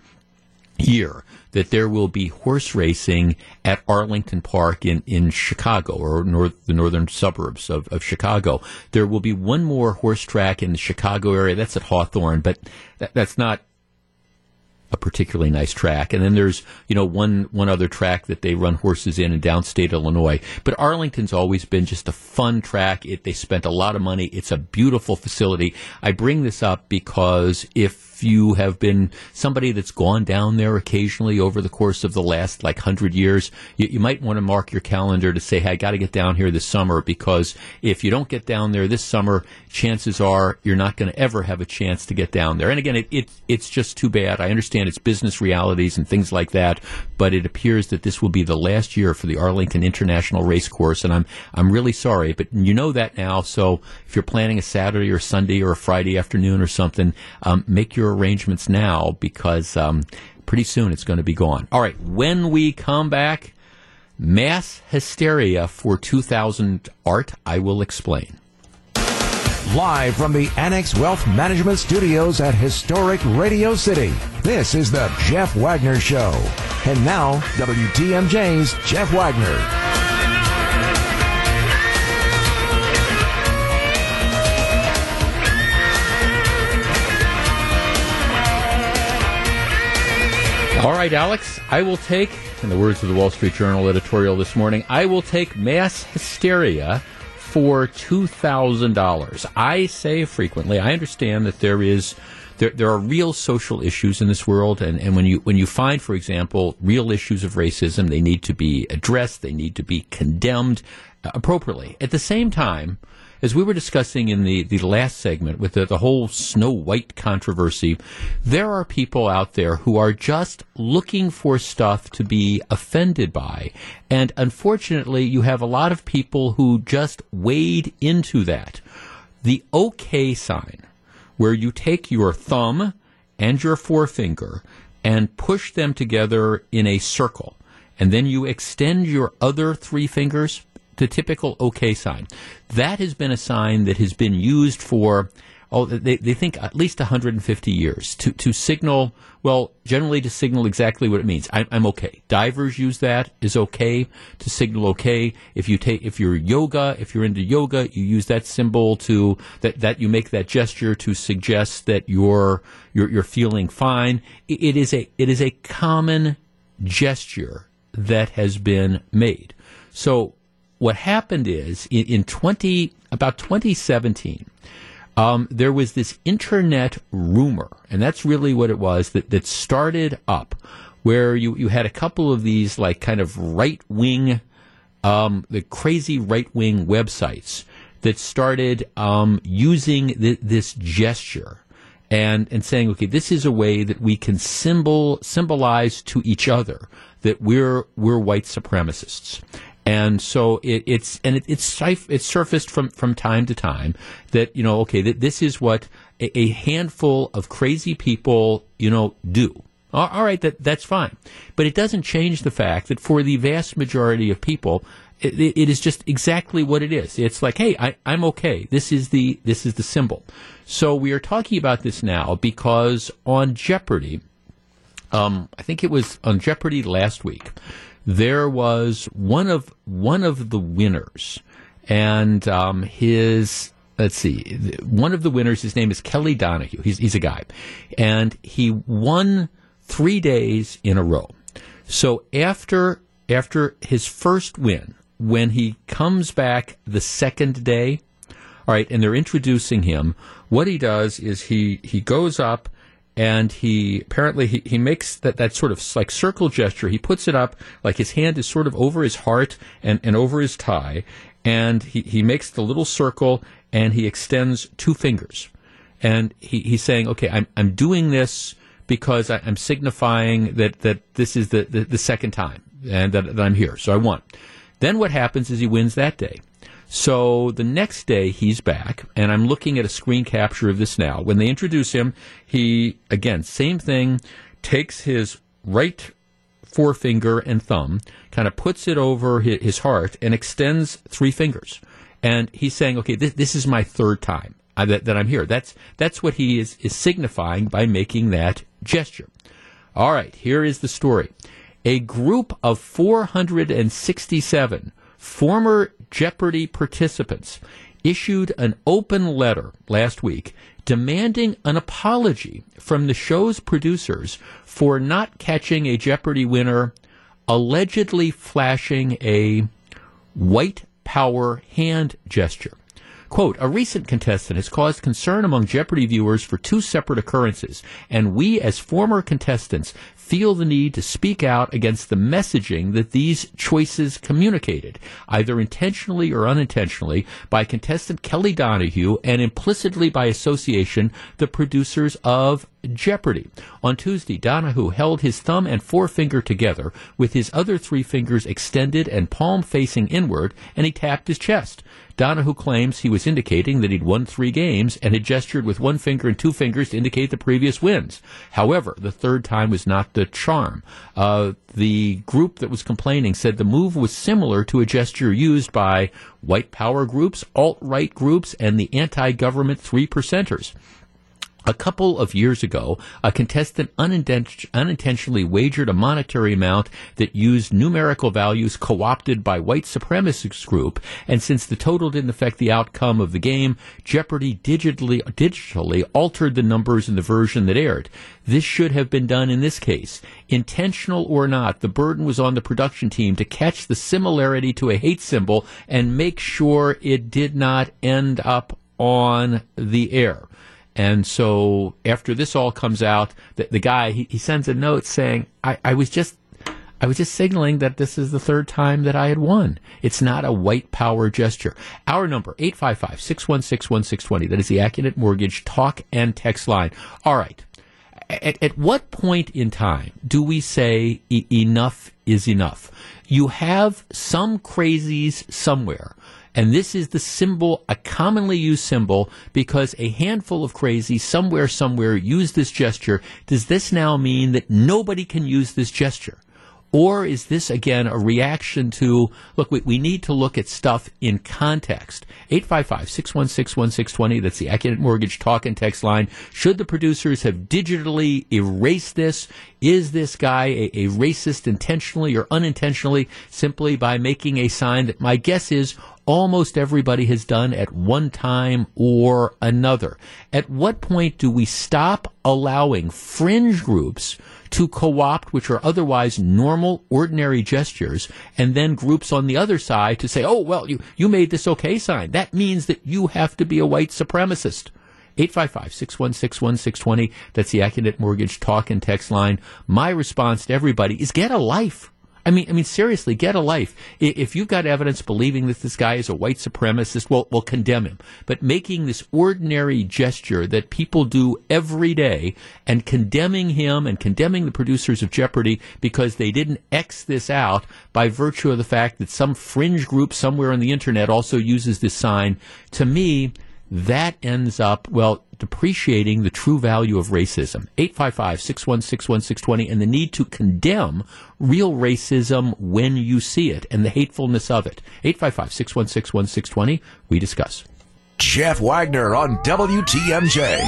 year that there will be horse racing at Arlington Park in, in Chicago or north, the northern suburbs of, of Chicago. There will be one more horse track in the Chicago area. That's at Hawthorne, but that, that's not a particularly nice track. And then there's, you know, one, one other track that they run horses in in downstate Illinois. But Arlington's always been just a fun track. It, they spent a lot of money. It's a beautiful facility. I bring this up because if you have been somebody that's gone down there occasionally over the course of the last like hundred years, you, you might want to mark your calendar to say, hey, I got to get down here this summer because if you don't get down there this summer, chances are you're not going to ever have a chance to get down there. And again, it, it, it's just too bad. I understand it's business realities and things like that, but it appears that this will be the last year for the Arlington International Race Course, and I'm I'm really sorry, but you know that now. So if you're planning a Saturday or Sunday or a Friday afternoon or something, um, make your arrangements now because um, pretty soon it's going to be gone. All right, when we come back, mass hysteria for 2000 art. I will explain. Live from the Annex Wealth Management Studios at historic Radio City, this is the Jeff Wagner Show. And now, WTMJ's Jeff Wagner. All right, Alex, I will take, in the words of the Wall Street Journal editorial this morning, I will take mass hysteria for $2,000. I say frequently, I understand that there is there, there are real social issues in this world, and, and when you when you find, for example, real issues of racism, they need to be addressed, they need to be condemned appropriately. At the same time, as we were discussing in the, the last segment with the, the whole Snow White controversy, there are people out there who are just looking for stuff to be offended by. And unfortunately, you have a lot of people who just wade into that. The OK sign, where you take your thumb and your forefinger and push them together in a circle, and then you extend your other three fingers the typical OK sign. That has been a sign that has been used for, oh, they, they think at least 150 years to, to signal, well, generally to signal exactly what it means. I, I'm okay. Divers use that is okay to signal okay. If you take, if you're yoga, if you're into yoga, you use that symbol to, that, that you make that gesture to suggest that you're, you're, you're feeling fine. It, it is a, it is a common gesture that has been made. So what happened is in, in 20 about 2017 um, there was this internet rumor and that's really what it was that, that started up where you, you had a couple of these like kind of right wing um, the crazy right wing websites that started um, using th- this gesture and and saying, okay, this is a way that we can symbol symbolize to each other that we're we're white supremacists. And so it, it's and it, it's it's surfaced from from time to time that you know okay that this is what a, a handful of crazy people you know do. All right, that that's fine, but it doesn't change the fact that for the vast majority of people, it, it is just exactly what it is. It's like, hey, I, I'm okay. This is the this is the symbol. So we are talking about this now because on Jeopardy, um, I think it was on Jeopardy last week there was one of one of the winners, and um, his let's see, one of the winners. His name is Kelly Donahue. He's he's a guy, and he won three days in a row. So after after his first win, when he comes back the second day, all right, and they're introducing him. What he does is he he goes up and he apparently he, he makes that, that sort of like circle gesture. He puts it up like his hand is sort of over his heart and, and over his tie, and he, he makes the little circle and he extends two fingers. And he, he's saying, okay, I'm, I'm doing this because I, am signifying that, that this is the, the, the second time and that, that I'm here. So I won. Then what happens is he wins that day. So the next day he's back, and I'm looking at a screen capture of this now. When they introduce him, he, again, same thing, takes his right forefinger and thumb, kind of puts it over his heart, and extends three fingers. And he's saying, okay, this, this is my third time uh, that, that I'm here. That's, that's what he is, is signifying by making that gesture. All right, here is the story. A group of 467 former Jeopardy participants issued an open letter last week demanding an apology from the show's producers for not catching a Jeopardy winner allegedly flashing a white power hand gesture. Quote, a recent contestant has caused concern among Jeopardy viewers for two separate occurrences, and we as former contestants feel the need to speak out against the messaging that these choices communicated, either intentionally or unintentionally, by contestant Kelly Donahue and implicitly by association the producers of Jeopardy! On Tuesday, Donahue held his thumb and forefinger together with his other three fingers extended and palm facing inward, and he tapped his chest. Donahue claims he was indicating that he'd won three games and had gestured with one finger and two fingers to indicate the previous wins. However, the third time was not the charm. Uh, the group that was complaining said the move was similar to a gesture used by white power groups, alt right groups, and the anti government three percenters. A couple of years ago, a contestant uninten- unintentionally wagered a monetary amount that used numerical values co-opted by white supremacist group, and since the total didn't affect the outcome of the game, Jeopardy digitally, digitally altered the numbers in the version that aired. This should have been done in this case. Intentional or not, the burden was on the production team to catch the similarity to a hate symbol and make sure it did not end up on the air. And so after this all comes out, the, the guy he, he, sends a note saying, I, I was just I was just signaling that this is the third time that I had won. It's not a white power gesture. Our number, 855-616-1620. That is the Accunet Mortgage talk and text line. All right. At, at what point in time do we say e- enough is enough? You have some crazies somewhere and this is the symbol, a commonly used symbol, because a handful of crazies somewhere, somewhere use this gesture. Does this now mean that nobody can use this gesture? Or is this again a reaction to, look, we, we need to look at stuff in context. 855-616-1620, that's the Accunet Mortgage talk and text line. Should the producers have digitally erased this? Is this guy a, a racist intentionally or unintentionally simply by making a sign that my guess is almost everybody has done at one time or another. At what point do we stop allowing fringe groups to co-opt which are otherwise normal, ordinary gestures, and then groups on the other side to say, oh, well, you, you made this okay sign. That means that you have to be a white supremacist. 855-616-1620. That's the Accunet Mortgage talk and text line. My response to everybody is get a life. I mean, I mean, seriously, get a life. If you've got evidence believing that this guy is a white supremacist, well, we'll condemn him. But making this ordinary gesture that people do every day and condemning him and condemning the producers of Jeopardy because they didn't X this out by virtue of the fact that some fringe group somewhere on the internet also uses this sign, to me, that ends up, well, depreciating the true value of racism. 855-616-1620 and the need to condemn real racism when you see it and the hatefulness of it. 855-616-1620, we discuss. Jeff Wagner on WTMJ.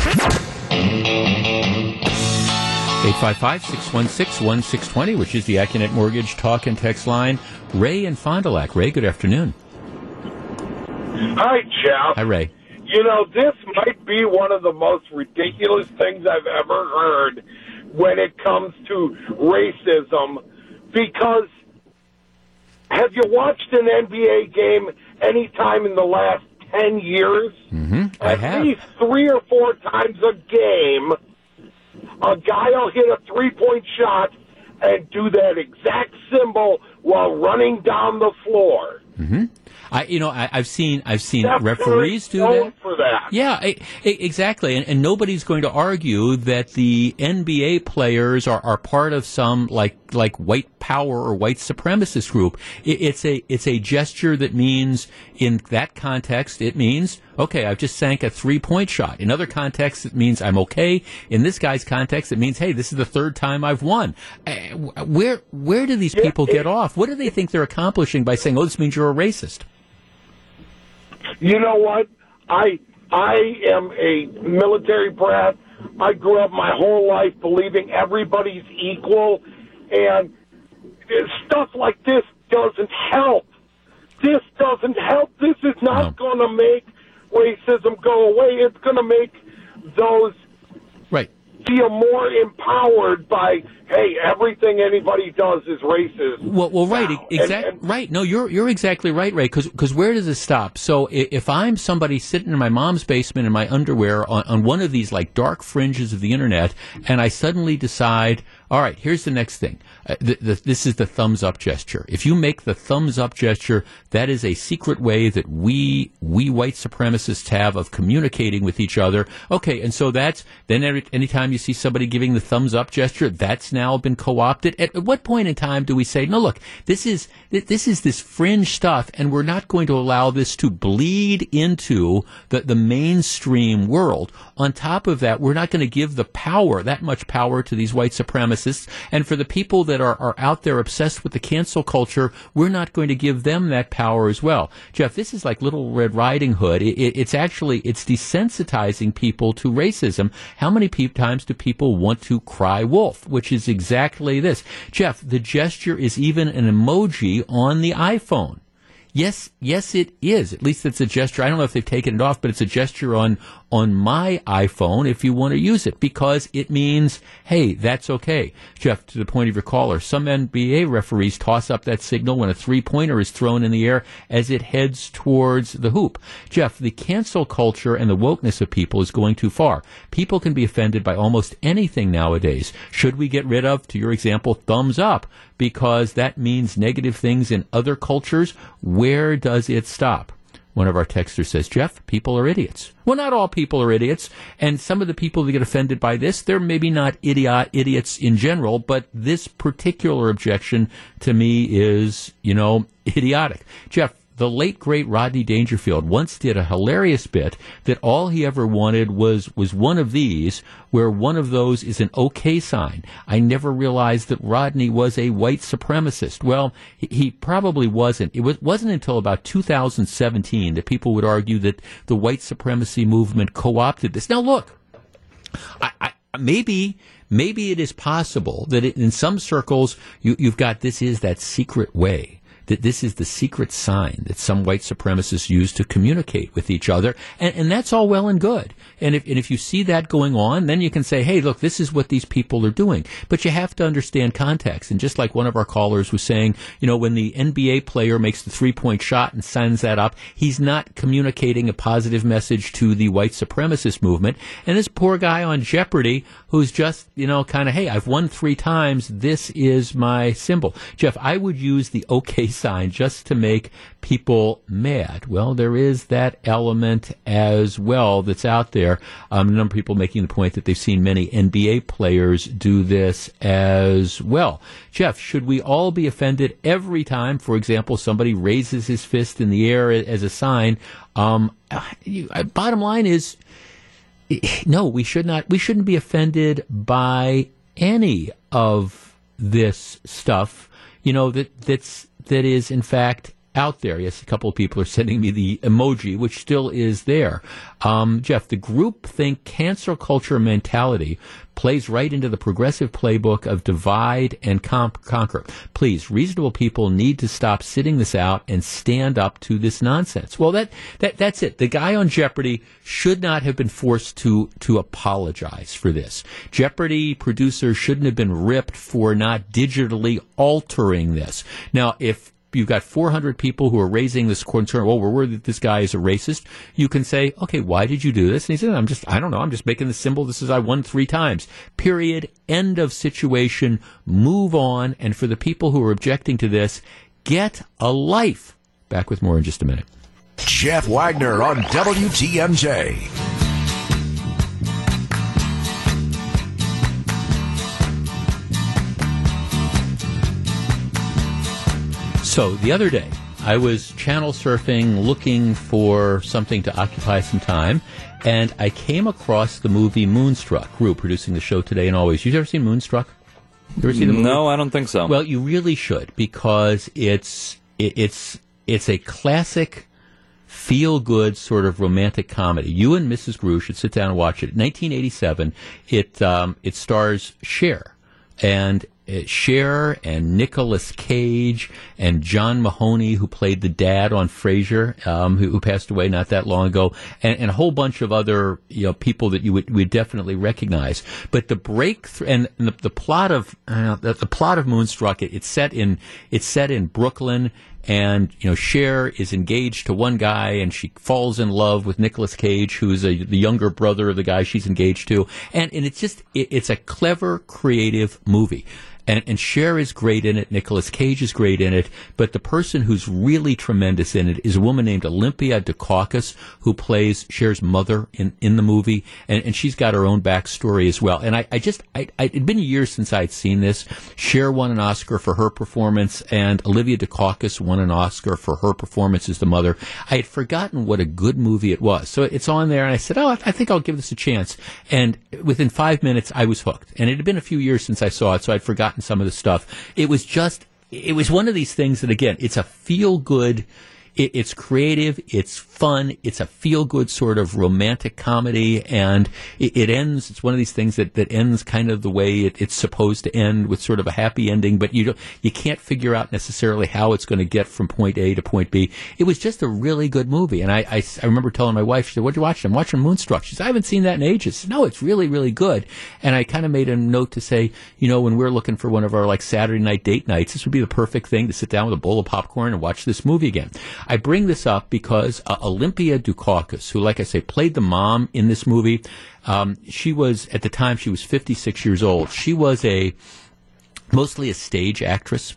855-616-1620, which is the Accunet Mortgage talk and text line. Ray and Fond du Lac. Ray, good afternoon. Hi, Jeff. Hi, Ray. You know, this might be one of the most ridiculous things I've ever heard when it comes to racism because have you watched an NBA game any time in the last 10 years? Mm-hmm. I At have. least three or four times a game, a guy will hit a three point shot and do that exact symbol while running down the floor. Mm-hmm. I, you know, I, have seen, I've seen Steph referees do that. that. Yeah, I, I, exactly. And, and nobody's going to argue that the NBA players are, are part of some like like white power or white supremacist group. It, it's a it's a gesture that means in that context it means okay, I've just sank a three point shot. In other contexts, it means I'm okay. In this guy's context, it means hey, this is the third time I've won. Uh, where where do these people get off? What do they think they're accomplishing by saying, oh, this means you're a racist? You know what? I I am a military brat. I grew up my whole life believing everybody's equal, and stuff like this doesn't help. This doesn't help. This is No. not going to make racism go away. It's going to make those Right. feel more empowered by, hey, everything anybody does is racist. Well, well, right, exactly, right. No, you're you're exactly right, Ray. Because where does it stop? So if I'm somebody sitting in my mom's basement in my underwear on, on one of these like dark fringes of the internet, and I suddenly decide, All right, here's the next thing. Uh, the, the, this is the thumbs up gesture. If you make the thumbs up gesture, that is a secret way that we we white supremacists have of communicating with each other. Okay, and so that's then every, anytime you see somebody giving the thumbs up gesture, that's now been co-opted. At, at what point in time do we say, no, look, this is this is this fringe stuff, and we're not going to allow this to bleed into the the mainstream world. On top of that, we're not going to give the power that much power to these white supremacists and for the people that are, are out there obsessed with the cancel culture, we're not going to give them that power as well. Jeff, this is like Little Red Riding Hood. It, it, it's actually, it's desensitizing people to racism. How many pe- times do people want to cry wolf? Which is exactly this. Jeff, the gesture is even an emoji on the iPhone. Yes, yes, it is. At least it's a gesture. I don't know if they've taken it off, but it's a gesture on on my iPhone if you want to use it because it means, hey, that's okay. Jeff, to the point of your caller, some NBA referees toss up that signal when a three pointer is thrown in the air as it heads towards the hoop. Jeff, the cancel culture and the wokeness of people is going too far. People can be offended by almost anything nowadays. Should we get rid of, to your example, thumbs up because that means negative things in other cultures? Where does it stop? One of our texters says, Jeff, people are idiots. Well, not all people are idiots. And some of the people that get offended by this, they're maybe not idiot, idiots in general, but this particular objection to me is, you know, idiotic. Jeff, the late great Rodney Dangerfield once did a hilarious bit that all he ever wanted was was one of these, where one of those is an OK sign. I never realized that Rodney was a white supremacist. Well, he, probably wasn't. It was, wasn't until about 2017 that people would argue that the white supremacy movement co-opted this. Now, look, I, I, maybe maybe it is possible that in some circles you, you've got this is that secret way that this is the secret sign that some white supremacists use to communicate with each other. And, and that's all well and good. And if, and if you see that going on, then you can say, hey, look, this is what these people are doing. But you have to understand context. And just like one of our callers was saying, you know, when the NBA player makes the three point shot and signs that up, he's not communicating a positive message to the white supremacist movement. And this poor guy on Jeopardy who's just, you know, kind of, hey, I've won three times. This is my symbol. Jeff, I would use the [laughs] OK sign just to make people mad. Well, there is that element as well that's out there. Um, a number of people making the point that they've seen many NBA players do this as well. Jeff, should we all be offended every time, for example, somebody raises his fist in the air as a sign? Um, [sighs] you, bottom line is, [laughs] no, we should not. We shouldn't be offended by any of this stuff. You know that that's that is in fact out there. Yes, a couple of people are sending me the emoji, which still is there. Um, Jeff, the group think cancel culture mentality plays right into the progressive playbook of divide and comp- conquer. Please, reasonable people need to stop sitting this out and stand up to this nonsense. Well, that, that that's it. The guy on Jeopardy should not have been forced to to apologize for this. Jeopardy producers shouldn't have been ripped for not digitally altering this. Now, if you've got 400 people who are raising this concern. Well, we're worried that this guy is a racist. You can say, okay, why did you do this? And he said, I'm just, I don't know. I'm just making the symbol. This is I won three times. Period. End of situation. Move on. And for the people who are objecting to this, get a life. Back with more in just a minute. Jeff Wagner on WTMJ. So the other day, I was channel surfing looking for something to occupy some time, and I came across the movie Moonstruck. Rue producing the show today and always. You've ever seen Moonstruck? You ever seen the movie? No, I don't think so. Well, you really should because it's it, it's it's a classic feel good sort of romantic comedy. You and Mrs. Grew should sit down and watch it. 1987. It um, it stars Cher and Cher and Nicolas Cage and John Mahoney, who played the dad on Frasier, um, who, who, passed away not that long ago, and, and, a whole bunch of other you know people that you would, would definitely recognize. But the breakthrough and, the, the, plot of uh, the, the, plot of Moonstruck, it, it's set in it's set in Brooklyn and you know Cher is engaged to one guy, and she falls in love with Nicolas Cage, who is a, the younger brother of the guy she's engaged to, and and it's just it, it's a clever, creative movie and, and Cher is great in it. Nicolas Cage is great in it. But the person who's really tremendous in it is a woman named Olympia Dukakis, who plays Cher's mother in, in the movie. And, and she's got her own backstory as well. And I, I just, I, I, it'd been years since I'd seen this. Cher won an Oscar for her performance, and Olympia Dukakis won an Oscar for her performance as the mother. I had forgotten what a good movie it was. So it's on there, and I said, oh, I think I'll give this a chance. And within five minutes, I was hooked. And it had been a few years since I saw it, so I'd forgotten forgotten some of the stuff. It was just, it was one of these things that, again, it's a feel good it, it's creative, it's fun, it's a feel good sort of romantic comedy, and it, it, ends. It's one of these things that, that ends kind of the way it, it's supposed to end with sort of a happy ending, but you don't, you can't figure out necessarily how it's going to get from point A to point B. It was just a really good movie, and I, I, I remember telling my wife, she said, "What you watching?" I'm watching Moonstruck. She said, "I haven't seen that in ages." Said, no, it's really really good, and I kind of made a note to say, you know, when we're looking for one of our like Saturday night date nights, this would be the perfect thing to sit down with a bowl of popcorn and watch this movie again. I bring this up because uh, Olympia Dukakis, who, like I say, played the mom in this movie, um, she was at the time she was 56 years old. She was a mostly a stage actress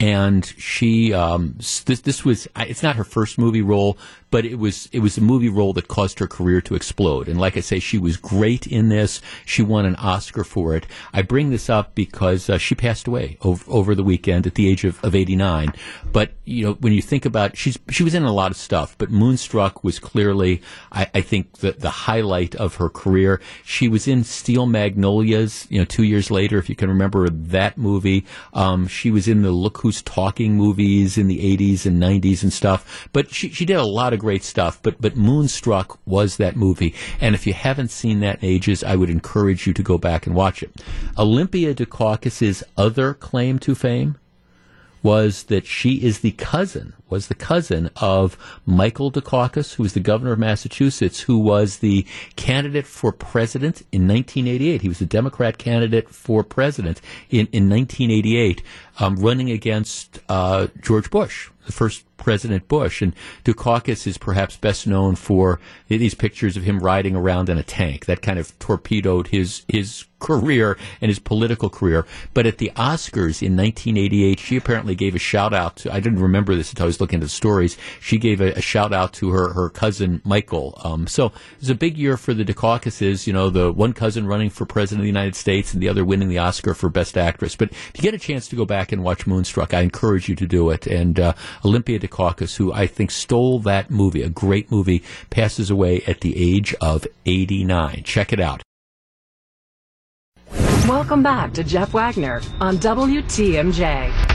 and she um, this this was it's not her first movie role, but it was it was a movie role that caused her career to explode. And like I say, she was great in this. She won an Oscar for it. I bring this up because uh, she passed away over, over the weekend at the age of, of 89. But you know, when you think about she's she was in a lot of stuff, but Moonstruck was clearly I, I think the the highlight of her career. She was in Steel Magnolias, you know, two years later, if you can remember that movie. Um, she was in the Look Who's Talking movies in the 80s and 90s and stuff. But she she did a lot of great stuff, but but Moonstruck was that movie. And if you haven't seen that in ages, I would encourage you to go back and watch it. Olympia Dukakis's other claim to fame was that she is the cousin, was the cousin of Michael Dukakis, who was the governor of Massachusetts, who was the candidate for president in 1988. He was the Democrat candidate for president in, in 1988, um, running against uh, George Bush, the first President Bush. And Dukakis is perhaps best known for these pictures of him riding around in a tank. That kind of torpedoed his his career and his political career. But at the Oscars in 1988, she apparently gave a shout out to, I didn't remember this until I was looking at the stories. She gave a, a shout out to her, her cousin Michael. Um, so it was a big year for the Dukakises, you know, the one cousin running for president of the United States and the other winning the Oscar for best actress. But if you get a chance to go back and watch Moonstruck, I encourage you to do it. And uh, Olympia Dukakis, who I think stole that movie, a great movie, passes away at the age of 89. Check it out. Welcome back to Jeff Wagner on WTMJ.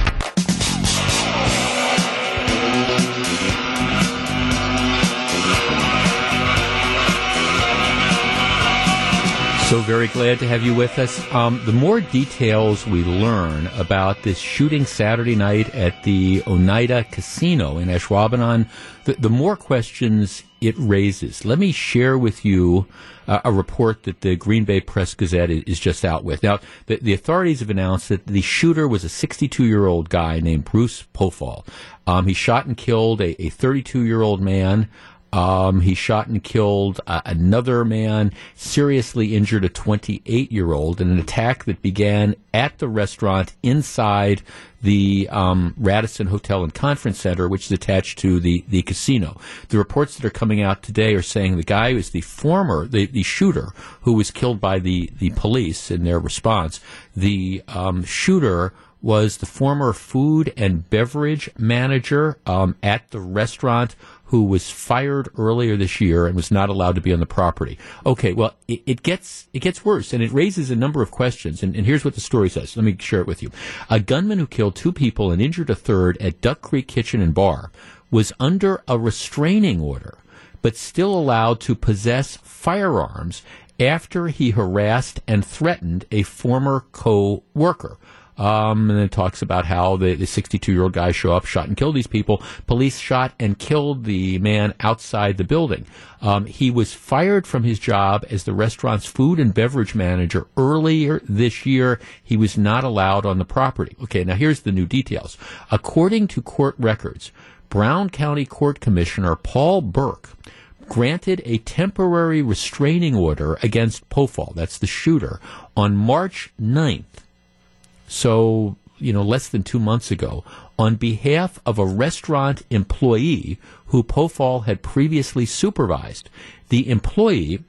So very glad to have you with us. Um, the more details we learn about this shooting Saturday night at the Oneida Casino in Ashwaubenon, the, the more questions it raises. Let me share with you uh, a report that the Green Bay Press Gazette is just out with. Now, the, the authorities have announced that the shooter was a 62 year old guy named Bruce Pofahl. Um, he shot and killed a 32 year old man. Um, he shot and killed uh, another man, seriously injured a 28 year old in an attack that began at the restaurant inside the um, Radisson Hotel and Conference Center, which is attached to the, the casino. The reports that are coming out today are saying the guy is the former, the, the shooter who was killed by the, the police in their response. The um, shooter was the former food and beverage manager um, at the restaurant who was fired earlier this year and was not allowed to be on the property. Okay, well, it, it gets it gets worse, and it raises a number of questions. And, and, here's what the story says. Let me share it with you. A gunman who killed two people and injured a third at Duck Creek Kitchen and Bar was under a restraining order, but still allowed to possess firearms after he harassed and threatened a former co-worker. Um, and it talks about how the, the 62 year old guy show up, shot and killed these people. Police shot and killed the man outside the building. Um, he was fired from his job as the restaurant's food and beverage manager earlier this year. He was not allowed on the property. Okay, now here's the new details. According to court records, Brown County Court Commissioner Paul Burke granted a temporary restraining order against Pofahl, that's the shooter, on March 9th. So, you know, less than two months ago, on behalf of a restaurant employee who Pofahl had previously supervised. The employee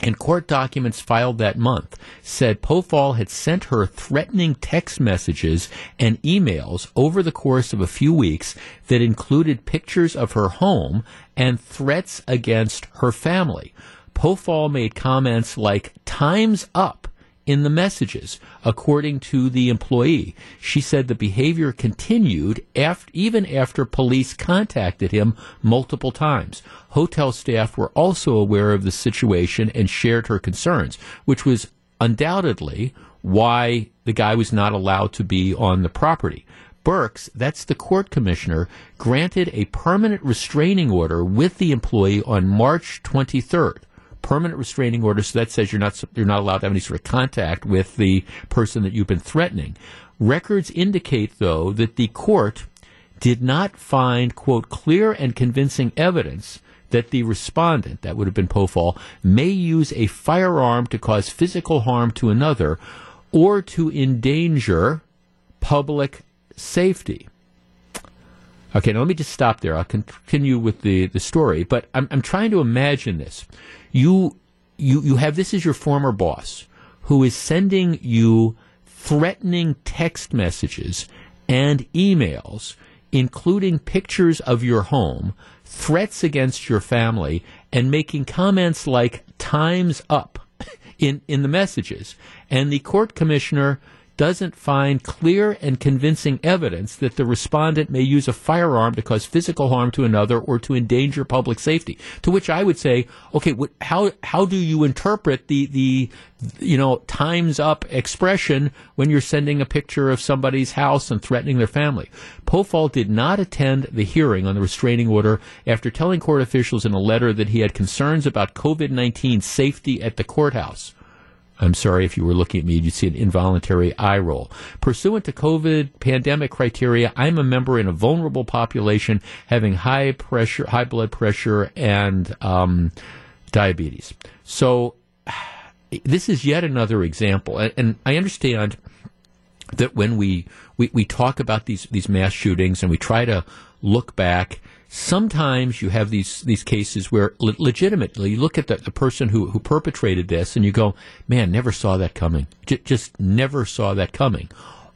in court documents filed that month said Pofahl had sent her threatening text messages and emails over the course of a few weeks that included pictures of her home and threats against her family. Pofahl made comments like, time's up in the messages, according to the employee. She said the behavior continued after, even after police contacted him multiple times. Hotel staff were also aware of the situation and shared her concerns, which was undoubtedly why the guy was not allowed to be on the property. Burks, that's the court commissioner, granted a permanent restraining order with the employee on March 23rd permanent restraining order. So that says you're not you're not allowed to have any sort of contact with the person that you've been threatening. Records indicate, though, that the court did not find quote clear and convincing evidence that the respondent, that would have been Pofahl, may use a firearm to cause physical harm to another or to endanger public safety. Okay, now let me just stop there. I'll continue with the, the story, but I'm, I'm trying to imagine this you you you have this as your former boss who is sending you threatening text messages and emails including pictures of your home, threats against your family, and making comments like time's up [laughs] in, in the messages. And the court commissioner doesn't find clear and convincing evidence that the respondent may use a firearm to cause physical harm to another or to endanger public safety. To which I would say, okay, what, how how do you interpret the the you know times up expression when you're sending a picture of somebody's house and threatening their family? Pofahl did not attend the hearing on the restraining order after telling court officials in a letter that he had concerns about COVID 19 safety at the courthouse. I'm sorry if you were looking at me, you'd see an involuntary eye roll. Pursuant to COVID pandemic criteria, I'm a member in a vulnerable population having high pressure, high blood pressure, and um, diabetes. So [sighs] this is yet another example, and, and I understand that when we, we, we talk about these these mass shootings and we try to look back sometimes you have these these cases where le- legitimately you look at the, the person who, who perpetrated this and you go, man, never saw that coming. J- just never saw that coming.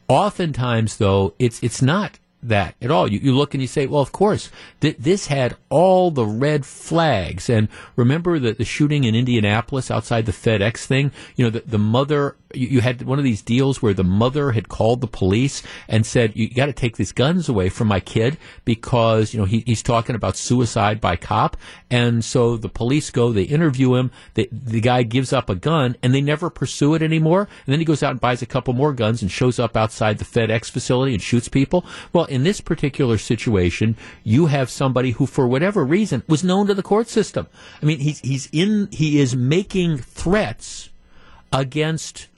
Oftentimes, though, it's it's not that at all. You, you look and you say, well, of course, th- this had all the red flags. And remember the, the shooting in Indianapolis outside the FedEx thing? You know, the, the mother, you, you had one of these deals where the mother had called the police and said, you got to take these guns away from my kid because, you know, he, he's talking about suicide by cop. And so the police go, they interview him, they, the guy gives up a gun and they never pursue it anymore. And then he goes out and buys a couple more guns and shows up outside the FedEx facility and shoots people. Well, in this particular situation, you have somebody who, for whatever reason, was known to the court system. I mean, he's, he's in, he is making threats against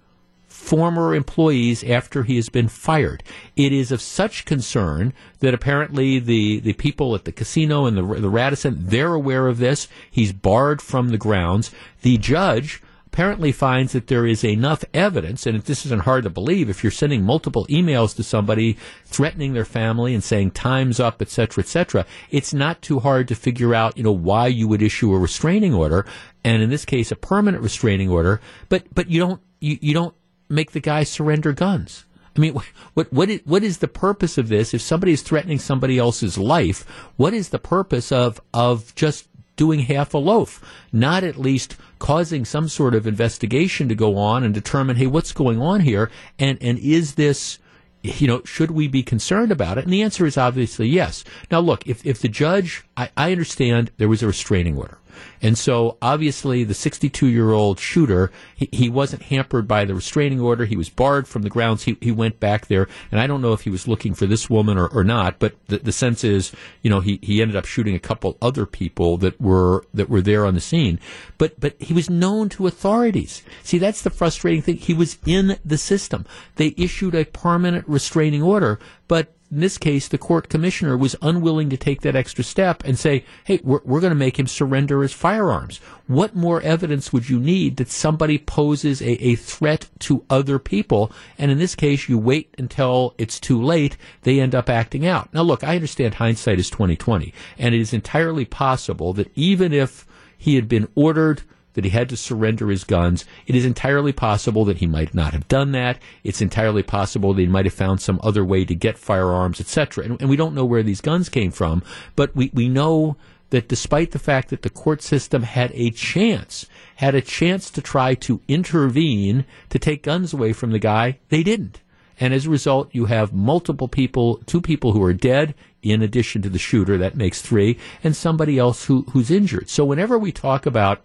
former employees after he has been fired. It is of such concern that apparently the, the people at the casino and the, the Radisson, they're aware of this. He's barred from the grounds. The judge apparently finds that there is enough evidence, and this isn't hard to believe, if you're sending multiple emails to somebody threatening their family and saying time's up, etc., cetera, et cetera, it's not too hard to figure out, you know, why you would issue a restraining order, and in this case, a permanent restraining order, but, but you don't, you, you don't make the guy surrender guns. I mean, [laughs] what what is, what is the purpose of this? If somebody is threatening somebody else's life, what is the purpose of of just doing half a loaf, not at least causing some sort of investigation to go on and determine, hey, what's going on here, and and is this you know, should we be concerned about it? And the answer is obviously yes. Now, look, if, if the judge, I, I understand there was a restraining order. And so obviously the 62 year old shooter, he, he, wasn't hampered by the restraining order. He was barred from the grounds. He, he went back there. And I don't know if he was looking for this woman or, or not, but the, the sense is, you know, he, he ended up shooting a couple other people that were, that were there on the scene. But, but he was known to authorities. See, that's the frustrating thing. He was in the system. They issued a permanent restraining order, but in this case, the court commissioner was unwilling to take that extra step and say, hey, we're, we're going to make him surrender his firearms. What more evidence would you need that somebody poses a, a threat to other people? And in this case, you wait until it's too late. They end up acting out. Now, look, I understand hindsight is 2020, and it is entirely possible that even if he had been ordered that he had to surrender his guns. It is entirely possible that he might not have done that. It's entirely possible that he might have found some other way to get firearms, etc. And, and, we don't know where these guns came from, but we, we know that despite the fact that the court system had a chance, had a chance to try to intervene to take guns away from the guy, they didn't. And as a result, you have multiple people, two people who are dead in addition to the shooter, that makes three, and somebody else who, who's injured. So whenever we talk about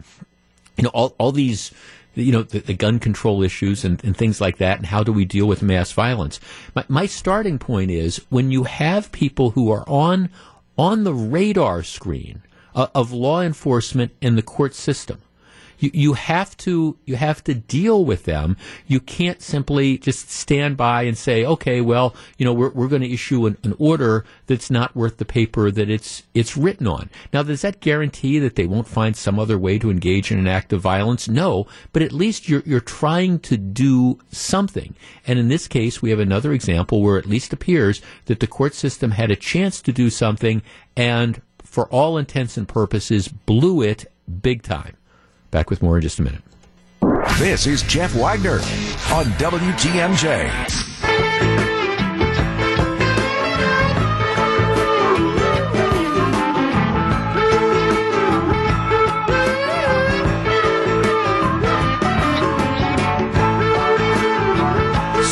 you know, all, all these, you know, the, the gun control issues and, and, things like that, and how do we deal with mass violence? My, my starting point is when you have people who are on on the radar screen uh, of law enforcement and the court system, you, you have to you have to deal with them. You can't simply just stand by and say, okay, well, you know, we're, we're going to issue an, an order that's not worth the paper that it's it's written on. Now, does that guarantee that they won't find some other way to engage in an act of violence? No, but at least you're you're trying to do something. And in this case, we have another example where it at least appears that the court system had a chance to do something and for all intents and purposes blew it big time. Back with more in just a minute. This is Jeff Wagner on WTMJ.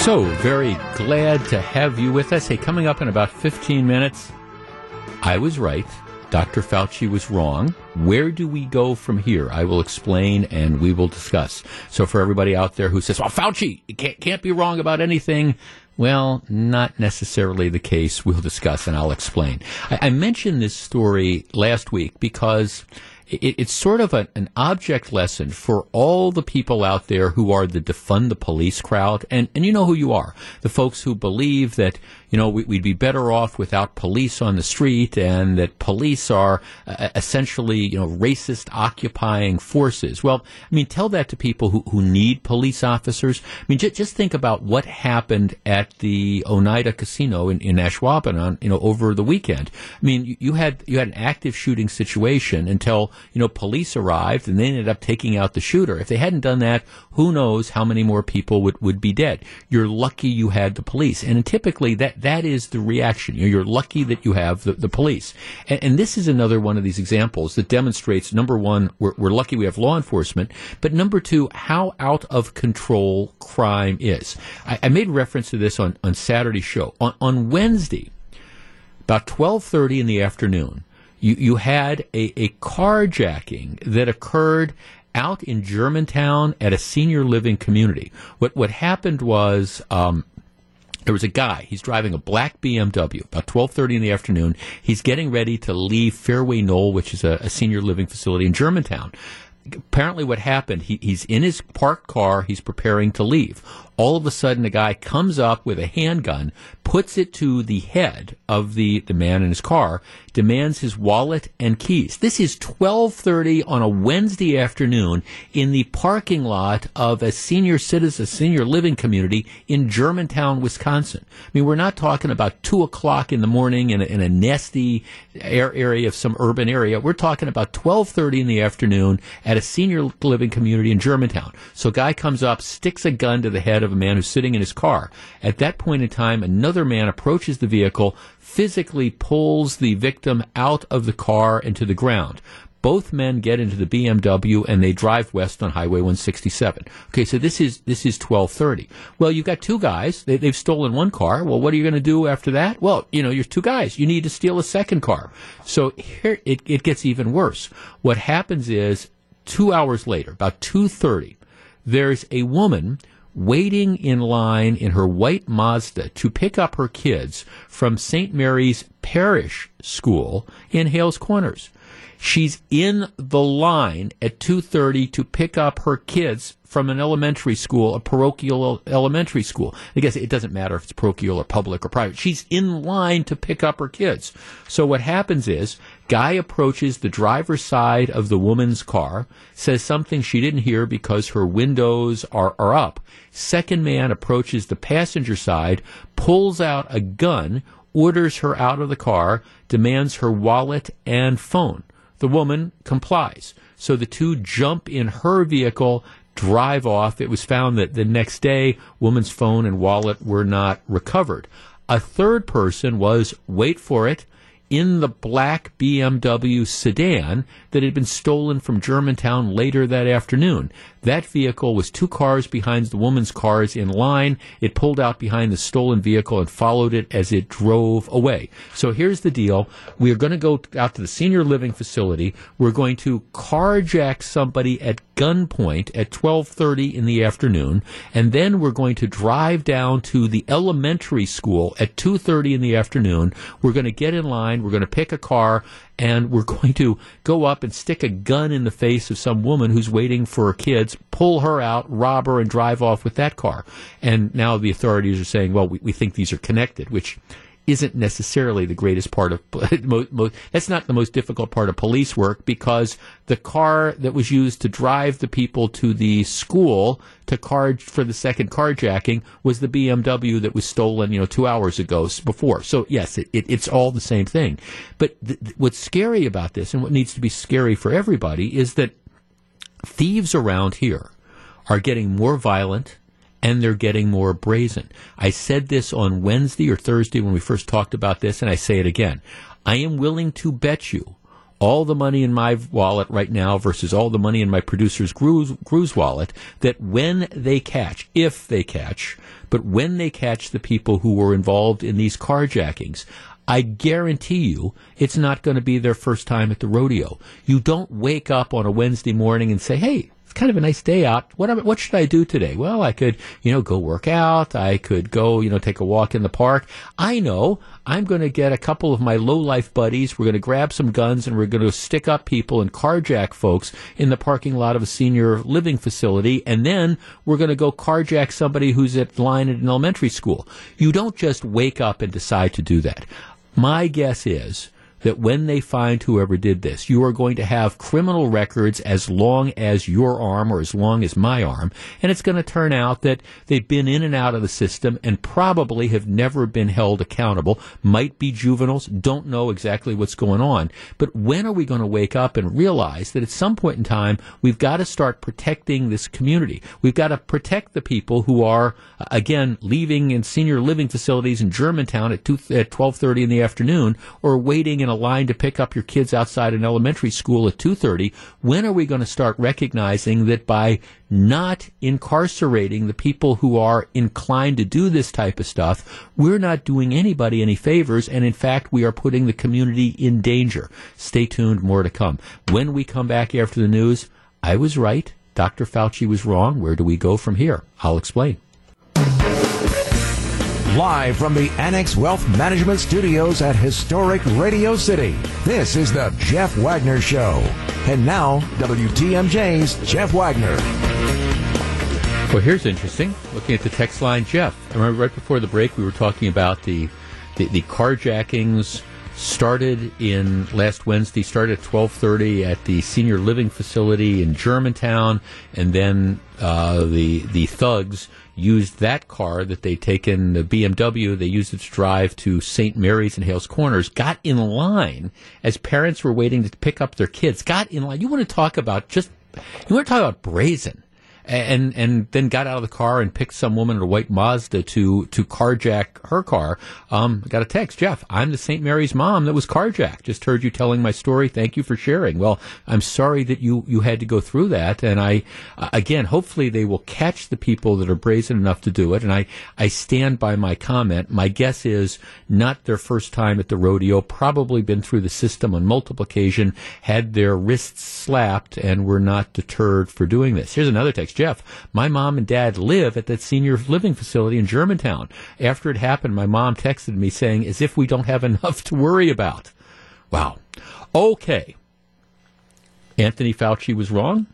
So very glad to have you with us. Hey, coming up in about 15 minutes, I was right. Dr. Fauci was wrong. Where do we go from here? I will explain and we will discuss. So for everybody out there who says, well, Fauci can't, can't be wrong about anything. Well, not necessarily the case. We'll discuss and I'll explain. I, I mentioned this story last week because it, it's sort of a, an object lesson for all the people out there who are the defund the police crowd. And, and you know who you are. The folks who believe that, you know, we, would be better off without police on the street and that police are uh, essentially, you know, racist occupying forces. Well, I mean, tell that to people who, who need police officers. I mean, j- just think about what happened at the Oneida Casino in, in Ashwaubenon, you know, over the weekend. I mean, you, you had, you had an active shooting situation until, you know, police arrived and they ended up taking out the shooter. If they hadn't done that, who knows how many more people would, would be dead. You're lucky you had the police. And typically that, that is the reaction. You're lucky that you have the, the police. And, and, this is another one of these examples that demonstrates, number one, we're, we're lucky we have law enforcement, but number two, how out of control crime is. I, I made reference to this on, on Saturday's show. On, on Wednesday, about 12.30 in the afternoon, you, you had a, a carjacking that occurred out in Germantown at a senior living community. What what happened was um, there was a guy. He's driving a black BMW about twelve thirty in the afternoon. He's getting ready to leave Fairway Knoll, which is a, a senior living facility in Germantown. Apparently, what happened? He, he's in his parked car. He's preparing to leave all of a sudden a guy comes up with a handgun, puts it to the head of the, the man in his car, demands his wallet and keys. This is 12:30 on a Wednesday afternoon in the parking lot of a senior citizen, senior living community in Germantown, Wisconsin. I mean, we're not talking about two o'clock in the morning in a, in a nasty area of some urban area. We're talking about 12:30 in the afternoon at a senior living community in Germantown. So, a guy comes up, sticks a gun to the head of a man who's sitting in his car. At that point in time, another man approaches the vehicle, physically pulls the victim out of the car and to the ground Both men get into the BMW and they drive west on Highway 167. Okay, so this is this is 12:30. Well, you've got two guys. They, they've stolen one car. Well, what are you going to do after that? Well, you know, you're two guys. You need to steal a second car. So here it, it gets even worse. What happens is two hours later, about 2:30, there's a woman waiting in line in her white Mazda to pick up her kids from St. Mary's Parish School in Hales Corners. She's in the line at 2:30 to pick up her kids from an elementary school, a parochial elementary school. I guess it doesn't matter if it's parochial or public or private. She's in line to pick up her kids. So what happens is, guy approaches the driver's side of the woman's car, says something she didn't hear because her windows are, are up. Second man approaches the passenger side, pulls out a gun, orders her out of the car, demands her wallet and phone. The woman complies. So the two jump in her vehicle, drive off. It was found that the next day, woman's phone and wallet were not recovered. A third person was, wait for it, in the black BMW sedan that had been stolen from Germantown later that afternoon. That vehicle was two cars behind the woman's cars in line. It pulled out behind the stolen vehicle and followed it as it drove away. So here's the deal. We are going to go out to the senior living facility. We're going to carjack somebody at gunpoint at 12:30 in the afternoon and then we're going to drive down to the elementary school at 2:30 in the afternoon. We're going to get in line, we're going to pick a car and we're [laughs] going to go up and stick a gun in the face of some woman who's waiting for her kids, pull her out, rob her, and drive off with that car. And now the authorities are saying, well, we, we think these are connected, which isn't necessarily the greatest part of [laughs] that's not the most difficult part of police work because the car that was used to drive the people to the school to car for the second carjacking was the BMW that was stolen you know two hours ago before. So yes it, it, it's all the same thing. But th- what's scary about this and what needs to be scary for everybody is that thieves around here are getting more violent and they're getting more brazen. I said this on Wednesday or Thursday when we first talked about this, and I say it again. I am willing to bet you all the money in my wallet right now versus all the money in my producer's Gru's wallet that when they catch, if they catch, but when they catch the people who were involved in these carjackings, I guarantee you it's not going to be their first time at the rodeo. You don't wake up on a Wednesday morning and say, hey, kind of a nice day out. What what should I do today? Well, I could you know go work out. I could go you know take a walk in the park. I know I'm going to get a couple of my low life buddies. We're going to grab some guns and we're going to stick up people and carjack folks in the parking lot of a senior living facility, and then we're going to go carjack somebody who's at line at an elementary school. You don't just wake up and decide to do that. My guess is that when they find whoever did this, you are going to have criminal records as long as your arm or as long as my arm. And it's going to turn out that they've been in and out of the system and probably have never been held accountable, might be juveniles, don't know exactly what's going on. But when are we going to wake up and realize that at some point in time, we've got to start protecting this community? We've got to protect the people who are, again, leaving in senior living facilities in Germantown at, 2, at 1230 in the afternoon or waiting in in a line to pick up your kids outside an elementary school at 2:30 when are we going to start recognizing that by not incarcerating the people who are inclined to do this type of stuff we're not doing anybody any favors and in fact we are putting the community in danger? Stay tuned more to come. When we come back after the news i was right. Dr fauci was wrong. Where do we go from here? I'll explain Live from the Annex Wealth Management Studios at historic Radio City, this is the Jeff Wagner Show. And now, WTMJ's Jeff Wagner. Well, here's interesting. Looking at the text line, Jeff. I remember right before the break we were talking about the the, the carjackings started in last Wednesday. Started at twelve thirty at the senior living facility in Germantown, and then uh, the the thugs used that car that they'd taken, the BMW, they used it to drive to St. Mary's and Hales Corners, got in line as parents were waiting to pick up their kids, got in line. You want to talk about just, you want to talk about brazen. And and then got out of the car and picked some woman in a white Mazda to to carjack her car. Um, got a text, Jeff. I'm the St. Mary's mom that was carjacked. Just heard you telling my story. Thank you for sharing. Well, I'm sorry that you you had to go through that. And I uh, again, hopefully they will catch the people that are brazen enough to do it. And I I stand by my comment. My guess is not their first time at the rodeo. Probably been through the system on multiple occasions, had their wrists slapped, and were not deterred for doing this. Here's another text. Jeff, my mom and dad live at that senior living facility in Germantown. After it happened, my mom texted me saying, as if we don't have enough to worry about. Wow. Okay. Anthony Fauci was wrong.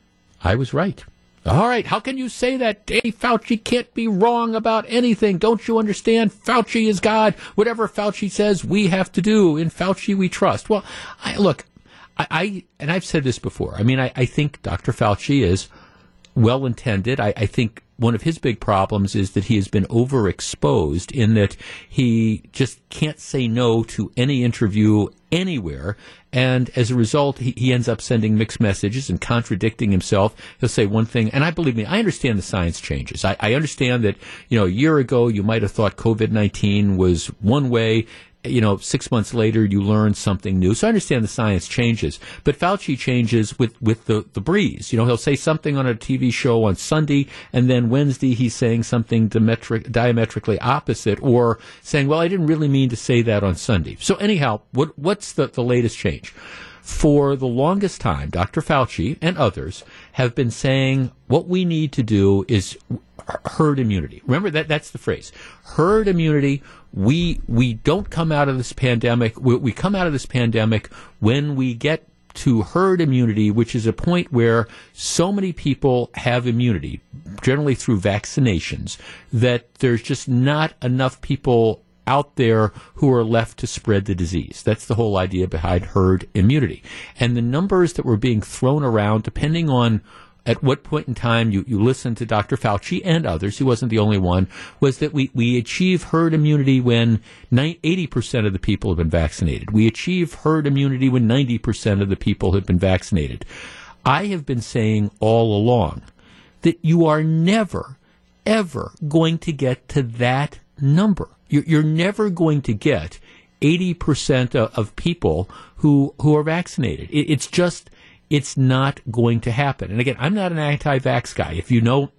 I was right. All right, how can you say that? Danny Fauci can't be wrong about anything. Don't you understand? Fauci is God. Whatever Fauci says, we have to do. In Fauci, we trust. Well, I, look, I, I, and I've said this before. I mean, I, I think Dr. Fauci is well intended. I, I think one of his big problems is that he has been overexposed in that he just can't say no to any interview anywhere. And as a result, he, he, ends up sending mixed messages and contradicting himself. He'll say one thing, and I believe me, I understand the science changes. I, I understand that, you know, a year ago you might have thought COVID 19 was one way you know, six months later you learn something new. So I understand the science changes, but Fauci changes with, with the, the breeze. You know, he'll say something on a TV show on Sunday, and then Wednesday he's saying something diametric, diametrically opposite, or saying, well, I didn't really mean to say that on Sunday. So anyhow, what, what's the, the latest change? For the longest time, Dr. Fauci and others have been saying what we need to do is herd immunity. Remember that that's the phrase. Herd immunity. We we don't come out of this pandemic. We, we come out of this pandemic when we get to herd immunity, which is a point where so many people have immunity, generally through vaccinations, that there's just not enough people out there who are left to spread the disease. That's the whole idea behind herd immunity. And the numbers that were being thrown around, depending on at what point in time you, you listen to Dr. Fauci and others, he wasn't the only one, was that we, we achieve herd immunity when 80% of the people have been vaccinated. We achieve herd immunity when 90% of the people have been vaccinated. I have been saying all along that you are never, ever going to get to that number. You're, you're never going to get 80% of, of people who, who are vaccinated. It, it's just, it's not going to happen. And again, I'm not an anti-vax guy. If you know,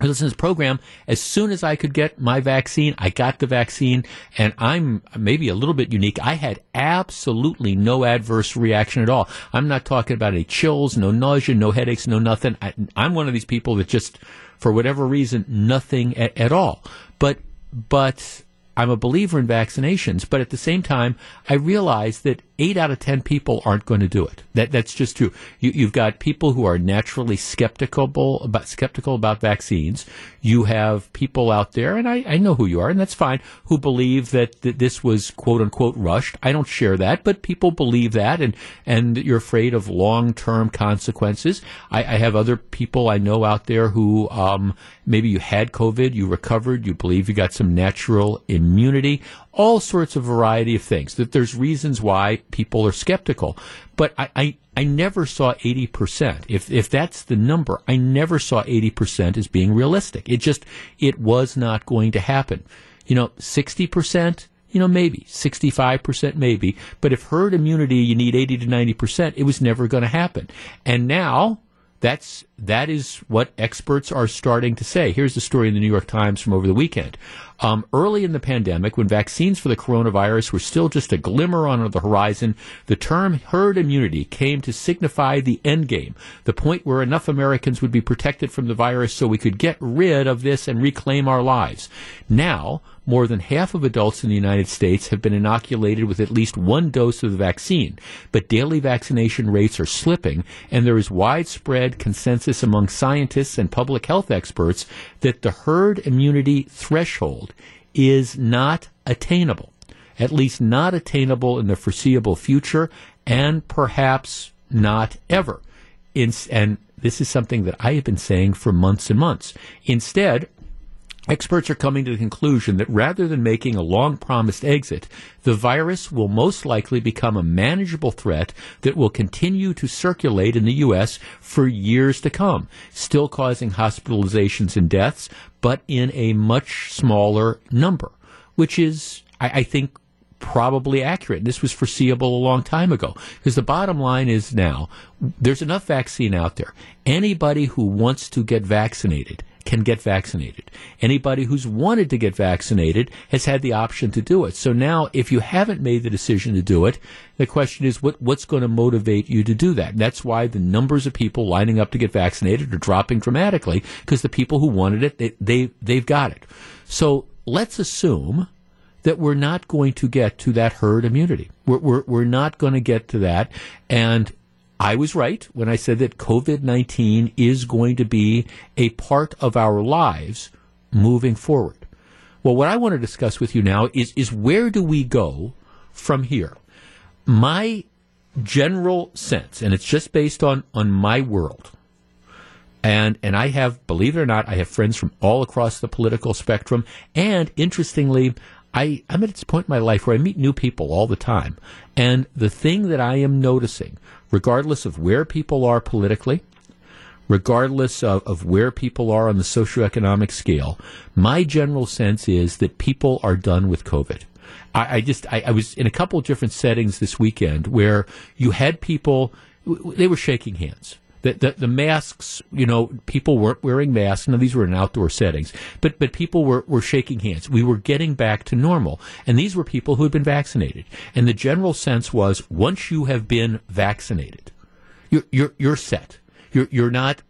I listen to this program. As soon as I could get my vaccine, I got the vaccine, and I'm maybe a little bit unique. I had absolutely no adverse reaction at all. I'm not talking about any chills, no nausea, no headaches, no nothing. I, am one of these people that just, for whatever reason, nothing at, at all. But, but I'm a believer in vaccinations, but at the same time, I realize that eight out of ten people aren't going to do it. That that's just true. You, have got people who are naturally skeptical about skeptical about vaccines. You have people out there, and I, I know who you are, and that's fine, who believe that, that this was quote unquote rushed. I don't share that, but people believe that, and and you're afraid of long term consequences. I, I, have other people I know out there who um, maybe you had COVID, you recovered, you believe you got some natural immunity all sorts of variety of things. That there's reasons why people are skeptical, but I, I, I never saw 80%. If, if that's the number, I never saw 80% as being realistic. It just, it was not going to happen. You know, 60%, you know, maybe 65%, maybe. But if herd immunity, you need 80 to 90%, it was never going to happen. And now, that's that is what experts are starting to say. Here's the story in the New York Times from over the weekend. Um, early in the pandemic, when vaccines for the coronavirus were still just a glimmer on the horizon, the term herd immunity came to signify the end game, the point where enough Americans would be protected from the virus so we could get rid of this and reclaim our lives. Now, more than half of adults in the United States have been inoculated with at least one dose of the vaccine, but daily vaccination rates are slipping, and there is widespread consensus among scientists and public health experts that the herd immunity threshold is not attainable, at least not attainable in the foreseeable future, and perhaps not ever. In, and this is something that I have been saying for months and months. Instead, Experts are coming to the conclusion that rather than making a long promised exit, the virus will most likely become a manageable threat that will continue to circulate in the U.S. for years to come, still causing hospitalizations and deaths, but in a much smaller number, which is, I, I think, probably accurate. This was foreseeable a long time ago. Because the bottom line is now, there's enough vaccine out there. Anybody who wants to get vaccinated can get vaccinated. Anybody who's wanted to get vaccinated has had the option to do it. So now, if you haven't made the decision to do it, the question is what, what's going to motivate you to do that? And that's why the numbers of people lining up to get vaccinated are dropping dramatically because the people who wanted it, they, they, they've got it. So let's assume that we're not going to get to that herd immunity. We're, we're, we're not going to get to that. And I was right when I said that COVID 19 is going to be a part of our lives moving forward. Well, what I want to discuss with you now is, is where do we go from here? My general sense, and it's just based on, on my world, and, and I have, believe it or not, I have friends from all across the political spectrum. And interestingly, I, I'm at this point in my life where I meet new people all the time. And the thing that I am noticing regardless of where people are politically, regardless of, of where people are on the socioeconomic scale, my general sense is that people are done with COVID. I, I just, I, I was in a couple of different settings this weekend where you had people, they were shaking hands the, the, the, masks, you know, people weren't wearing masks. Now, these were in outdoor settings, but, but people were, were shaking hands. We were getting back to normal. And these were people who had been vaccinated. And the general sense was once you have been vaccinated, you're, you're, you're set. You're, you're not,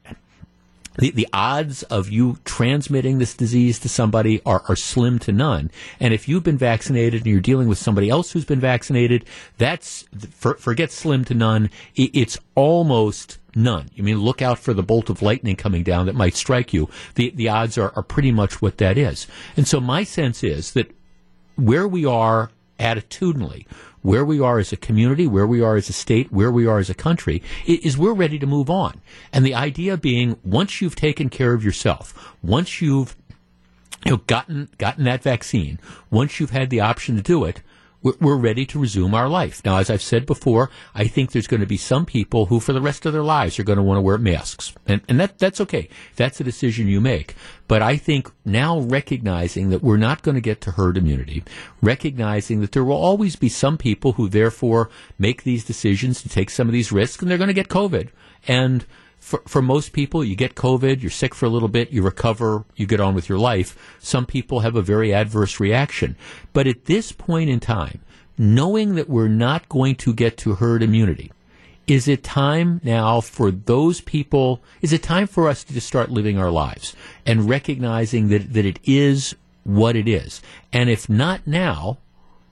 the, the odds of you transmitting this disease to somebody are, are slim to none. And if you've been vaccinated and you're dealing with somebody else who's been vaccinated, that's, for, forget slim to none. It, it's almost none. You mean look out for the bolt of lightning coming down that might strike you. The, the odds are, are pretty much what that is. And so my sense is that where we are attitudinally, where we are as a community, where we are as a state, where we are as a country, is we're ready to move on. And the idea being, once you've taken care of yourself, once you've you know, gotten gotten that vaccine, once you've had the option to do it, we're ready to resume our life. Now, as I've said before, I think there's going to be some people who, for the rest of their lives, are going to want to wear masks, and and that that's okay. That's a decision you make. But I think now recognizing that we're not going to get to herd immunity, recognizing that there will always be some people who therefore make these decisions to take some of these risks, and they're going to get COVID, and for, for most people, you get COVID, you're sick for a little bit, you recover, you get on with your life. Some people have a very adverse reaction. But at this point in time, knowing that we're not going to get to herd immunity, is it time now for those people, is it time for us to just start living our lives and recognizing that, that it is what it is? And if not now,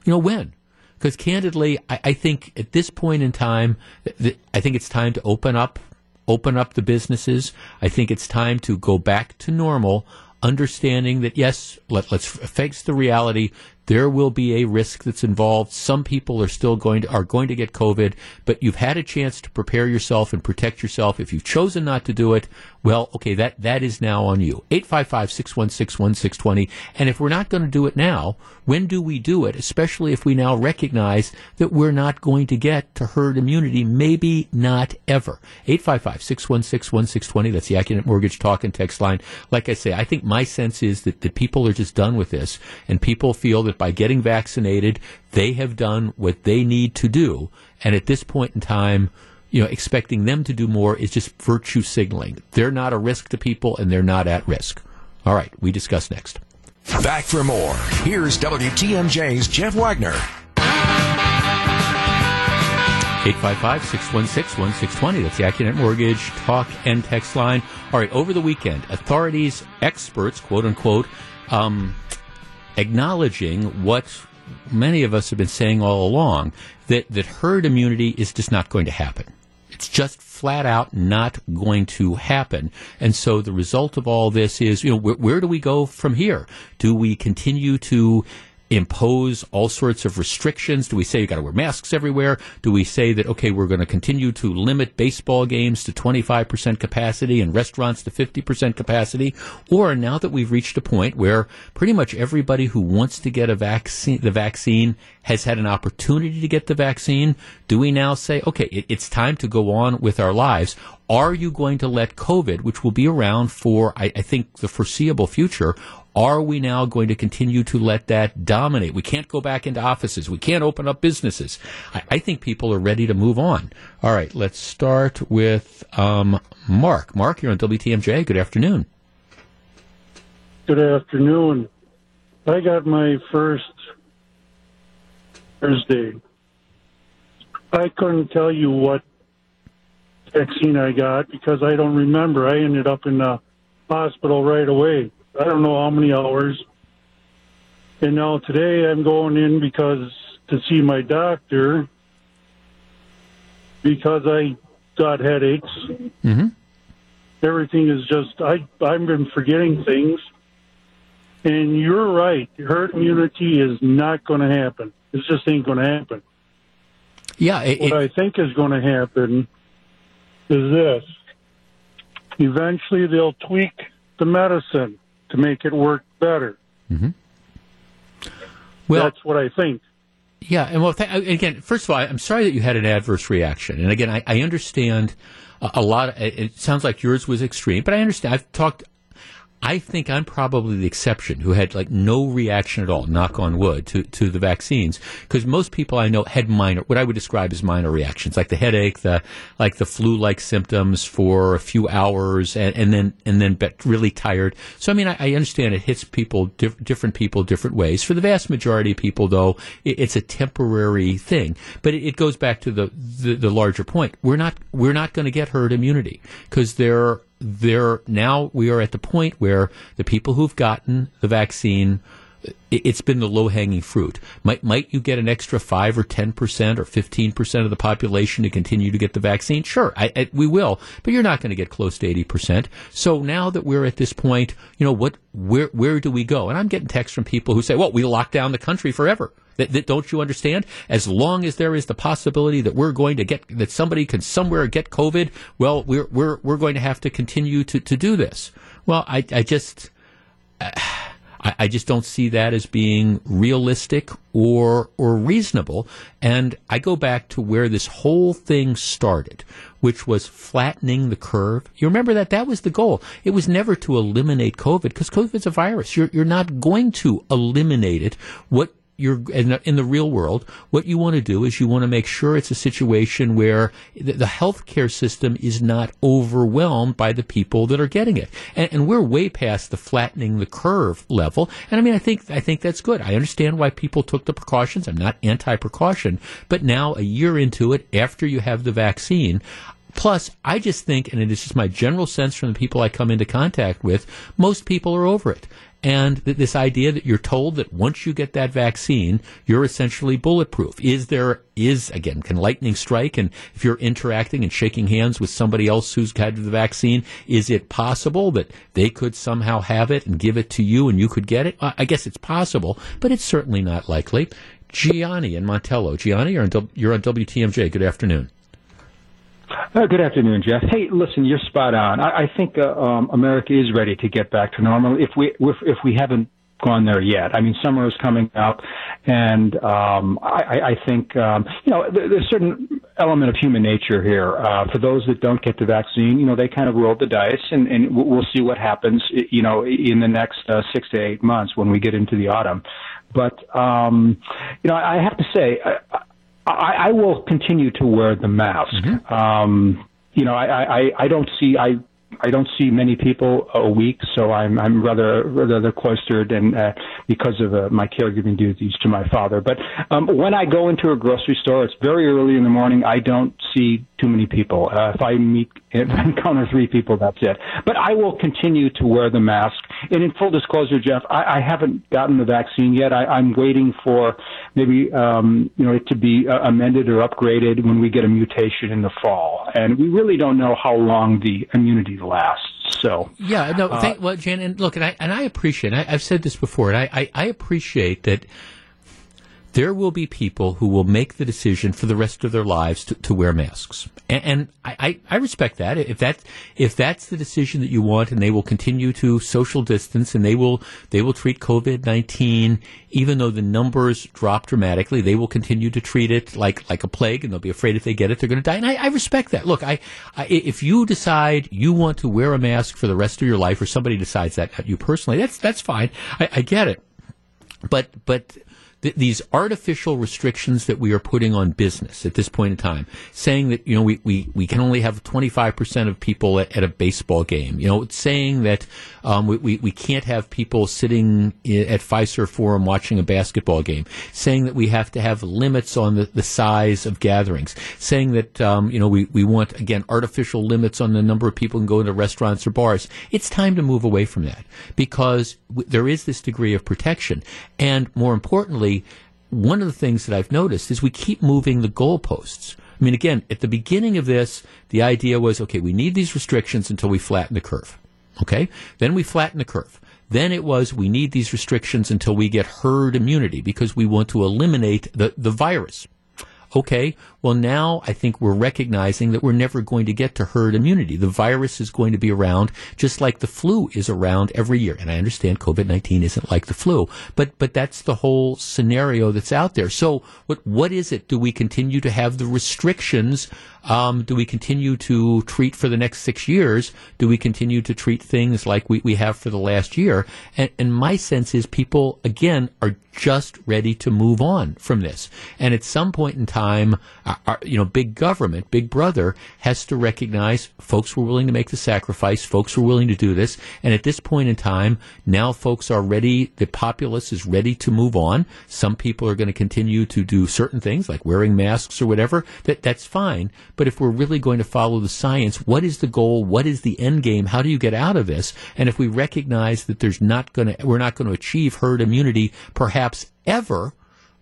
you know, when? Because candidly, I, I, think at this point in time, th- I think it's time to open up open up the businesses. I think it's time to go back to normal, understanding that yes, let, us face the reality there will be a risk that's involved. Some people are still going to are going to get COVID, but you've had a chance to prepare yourself and protect yourself. If you've chosen not to do it, well, okay, that that is now on you. 855-616-1620. And if we're not going to do it now, when do we do it? Especially if we now recognize that we're not going to get to herd immunity, maybe not ever. 855-616-1620. That's the Accunet Mortgage Talk and Text line. Like I say, I think my sense is that, that people are just done with this and people feel that by getting vaccinated, they have done what they need to do. And at this point in time, you know, expecting them to do more is just virtue signaling. They're not a risk to people and they're not at risk. All right, we discuss next. Back for more. Here's WTMJ's Jeff Wagner. 855-616-1620. That's the Accunet Mortgage talk and text line. All right, over the weekend, authorities, experts, quote unquote, um, acknowledging what many of us have been saying all along that, that herd immunity is just not going to happen. It's just flat out not going to happen. And so the result of all this is, you know, where, where do we go from here? Do we continue to impose all sorts of restrictions? Do we say you got to wear masks everywhere? Do we say that okay, we're going to continue to limit baseball games to 25% capacity and restaurants to 50% capacity? Or now that we've reached a point where pretty much everybody who wants to get a vaccine, the vaccine has had an opportunity to get the vaccine, do we now say, okay, it, it's time to go on with our lives? Are you going to let COVID, which will be around for, I, I think, the foreseeable future, are we now going to continue to let that dominate? We can't go back into offices. We can't open up businesses. I, I think people are ready to move on. All right, let's start with um, Mark. Mark, you're on WTMJ. Good afternoon. Good afternoon. I got my first Thursday. I couldn't tell you what vaccine I got because I don't remember. I ended up in the hospital right away. I don't know how many hours. And now today I'm going in because to see my doctor because I got headaches. Mm-hmm. Everything is just I I've been forgetting things. And you're right. Herd immunity is not going to happen. It just ain't going to happen. Yeah. It, what it, I think is going to happen is this. Eventually, they'll tweak the medicine to make it work better. Mm-hmm. Well, that's what I think. Yeah, and well, th- again, first of all, I'm sorry that you had an adverse reaction, and again, I, I understand a, a lot. Of, it sounds like yours was extreme, but I understand. I've talked I think I'm probably the exception who had like no reaction at all, knock on wood, to, to the vaccines. Because most people I know had minor, what I would describe as minor reactions, like the headache, the, like the flu-like symptoms for a few hours and, and then, and then really tired. So, I mean, I, I understand it hits people, diff- different people different ways. For the vast majority of people, though, it, it's a temporary thing. But it, it goes back to the, the, the larger point. We're not, we're not going to get herd immunity because there there now we are at the point where the people who've gotten the vaccine it's been the low hanging fruit. Might might you get an extra five or ten percent or fifteen percent of the population to continue to get the vaccine? Sure, I, I, we will, but you're not going to get close to eighty percent. So now that we're at this point, you know what? Where where do we go? And I'm getting texts from people who say, "Well, we lock down the country forever." That, that, don't you understand? As long as there is the possibility that we're going to get that somebody can somewhere get COVID, well, we're we're we're going to have to continue to, to do this. Well, I I just. Uh, I, I just don't see that as being realistic or or reasonable. And I go back to where this whole thing started, which was flattening the curve. You remember that that was the goal. It was never to eliminate COVID because COVID is a virus. You're you're not going to eliminate it. What you're in the, in the, real world, what you want to do is you want to make sure it's a situation where the, the healthcare system is not overwhelmed by the people that are getting it. And, and, we're way past the flattening the curve level. And I mean, I think I think that's good. I understand why people took the precautions. I'm not anti-precaution, but now a year into it, after you have the vaccine, Plus, I just think, and it is just my general sense from the people I come into contact with, most people are over it and th- this idea that you're told that once you get that vaccine, you're essentially bulletproof. Is there is again can lightning strike? And if you're interacting and shaking hands with somebody else who's had the vaccine, is it possible that they could somehow have it and give it to you and you could get it? I guess it's possible, but it's certainly not likely. Gianni and Montello. Gianni, you're on, you're on WTMJ. Good afternoon. Uh, good afternoon, Jeff. Hey, listen, you're spot on. I, I think uh, um, America is ready to get back to normal. If we if, if we haven't gone there yet. I mean, summer is coming up, and um, I, I think um, you know there's a certain element of human nature here. Uh, for those that don't get the vaccine, you know, they kind of roll the dice, and, and we'll see what happens. You know, in the next uh, six to eight months when we get into the autumn. But um, you know, I have to say. I, I, I will continue to wear the mask. Mm-hmm. Um, you know, I, I, I don't see I I don't see many people a week, so I'm I'm rather rather cloistered and uh, because of uh, my caregiving duties to my father. But um, when I go into a grocery store, it's very early in the morning. I don't see too many people. Uh, if I meet [laughs] encounter three people, that's it. But I will continue to wear the mask. And in full disclosure, Jeff, I, I haven't gotten the vaccine yet. I, I'm waiting for maybe um, you know it to be uh, amended or upgraded when we get a mutation in the fall, and we really don't know how long the immunity lasts. So yeah, no, uh, thank, well, Jan, and look, and I and I appreciate. I, have said this before, and I, I, I appreciate that there will be people who will make the decision for the rest of their lives to, to wear masks. And, and I, I, respect that. If that if that's the decision that you want and they will continue to social distance and they will they will treat COVID nineteen, even though the numbers drop dramatically, they will continue to treat it like, like a plague and they'll be afraid if they get it, they're going to die. And I, I respect that. Look, I, I, if you decide you want to wear a mask for the rest of your life or somebody decides that you personally, that's, that's fine. I, I get it. But, but th- these artificial restrictions that we are putting on business at this point in time, saying that, you know, we, we, we can only have 25% of people at, at a baseball game, you know, saying that um, we, we, we can't have people sitting at Fiserv Forum watching a basketball game, saying that we have to have limits on the, the size of gatherings, saying that, um, you know, we, we want, again, artificial limits on the number of people who can go into restaurants or bars. It's time to move away from that because w- there is this degree of protection. And more importantly, one of the things that I've noticed is we keep moving the goalposts. I mean, again, at the beginning of this, the idea was, okay, we need these restrictions until we flatten the curve. Okay? Then we flatten the curve. Then it was, we need these restrictions until we get herd immunity because we want to eliminate the, the virus. Okay, well, now I think we're recognizing that we're never going to get to herd immunity. The virus is going to be around just like the flu is around every year. And I understand COVID 19 isn't like the flu, but, but that's the whole scenario that's out there. So what, what is it? Do we continue to have the restrictions um, do we continue to treat for the next six years? Do we continue to treat things like we, we have for the last year? And, and my sense is people, again, are just ready to move on from this. And at some point in time, our, you know, big government, big brother has to recognize folks were willing to make the sacrifice. Folks were willing to do this. And at this point in time, now folks are ready. The populace is ready to move on. Some people are going to continue to do certain things like wearing masks or whatever. That, that's fine. But if we're really going to follow the science, what is the goal? What is the end game? How do you get out of this? And if we recognize that there's not going to, we're not going to achieve herd immunity, perhaps ever,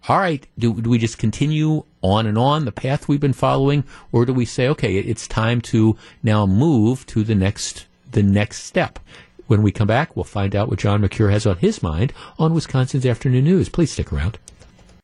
all right, do, do we just continue on and on the path we've been following, or do we say, okay, it's time to now move to the next the next step? When we come back, we'll find out what John Mercure has on his mind on Wisconsin's Afternoon News. Please stick around.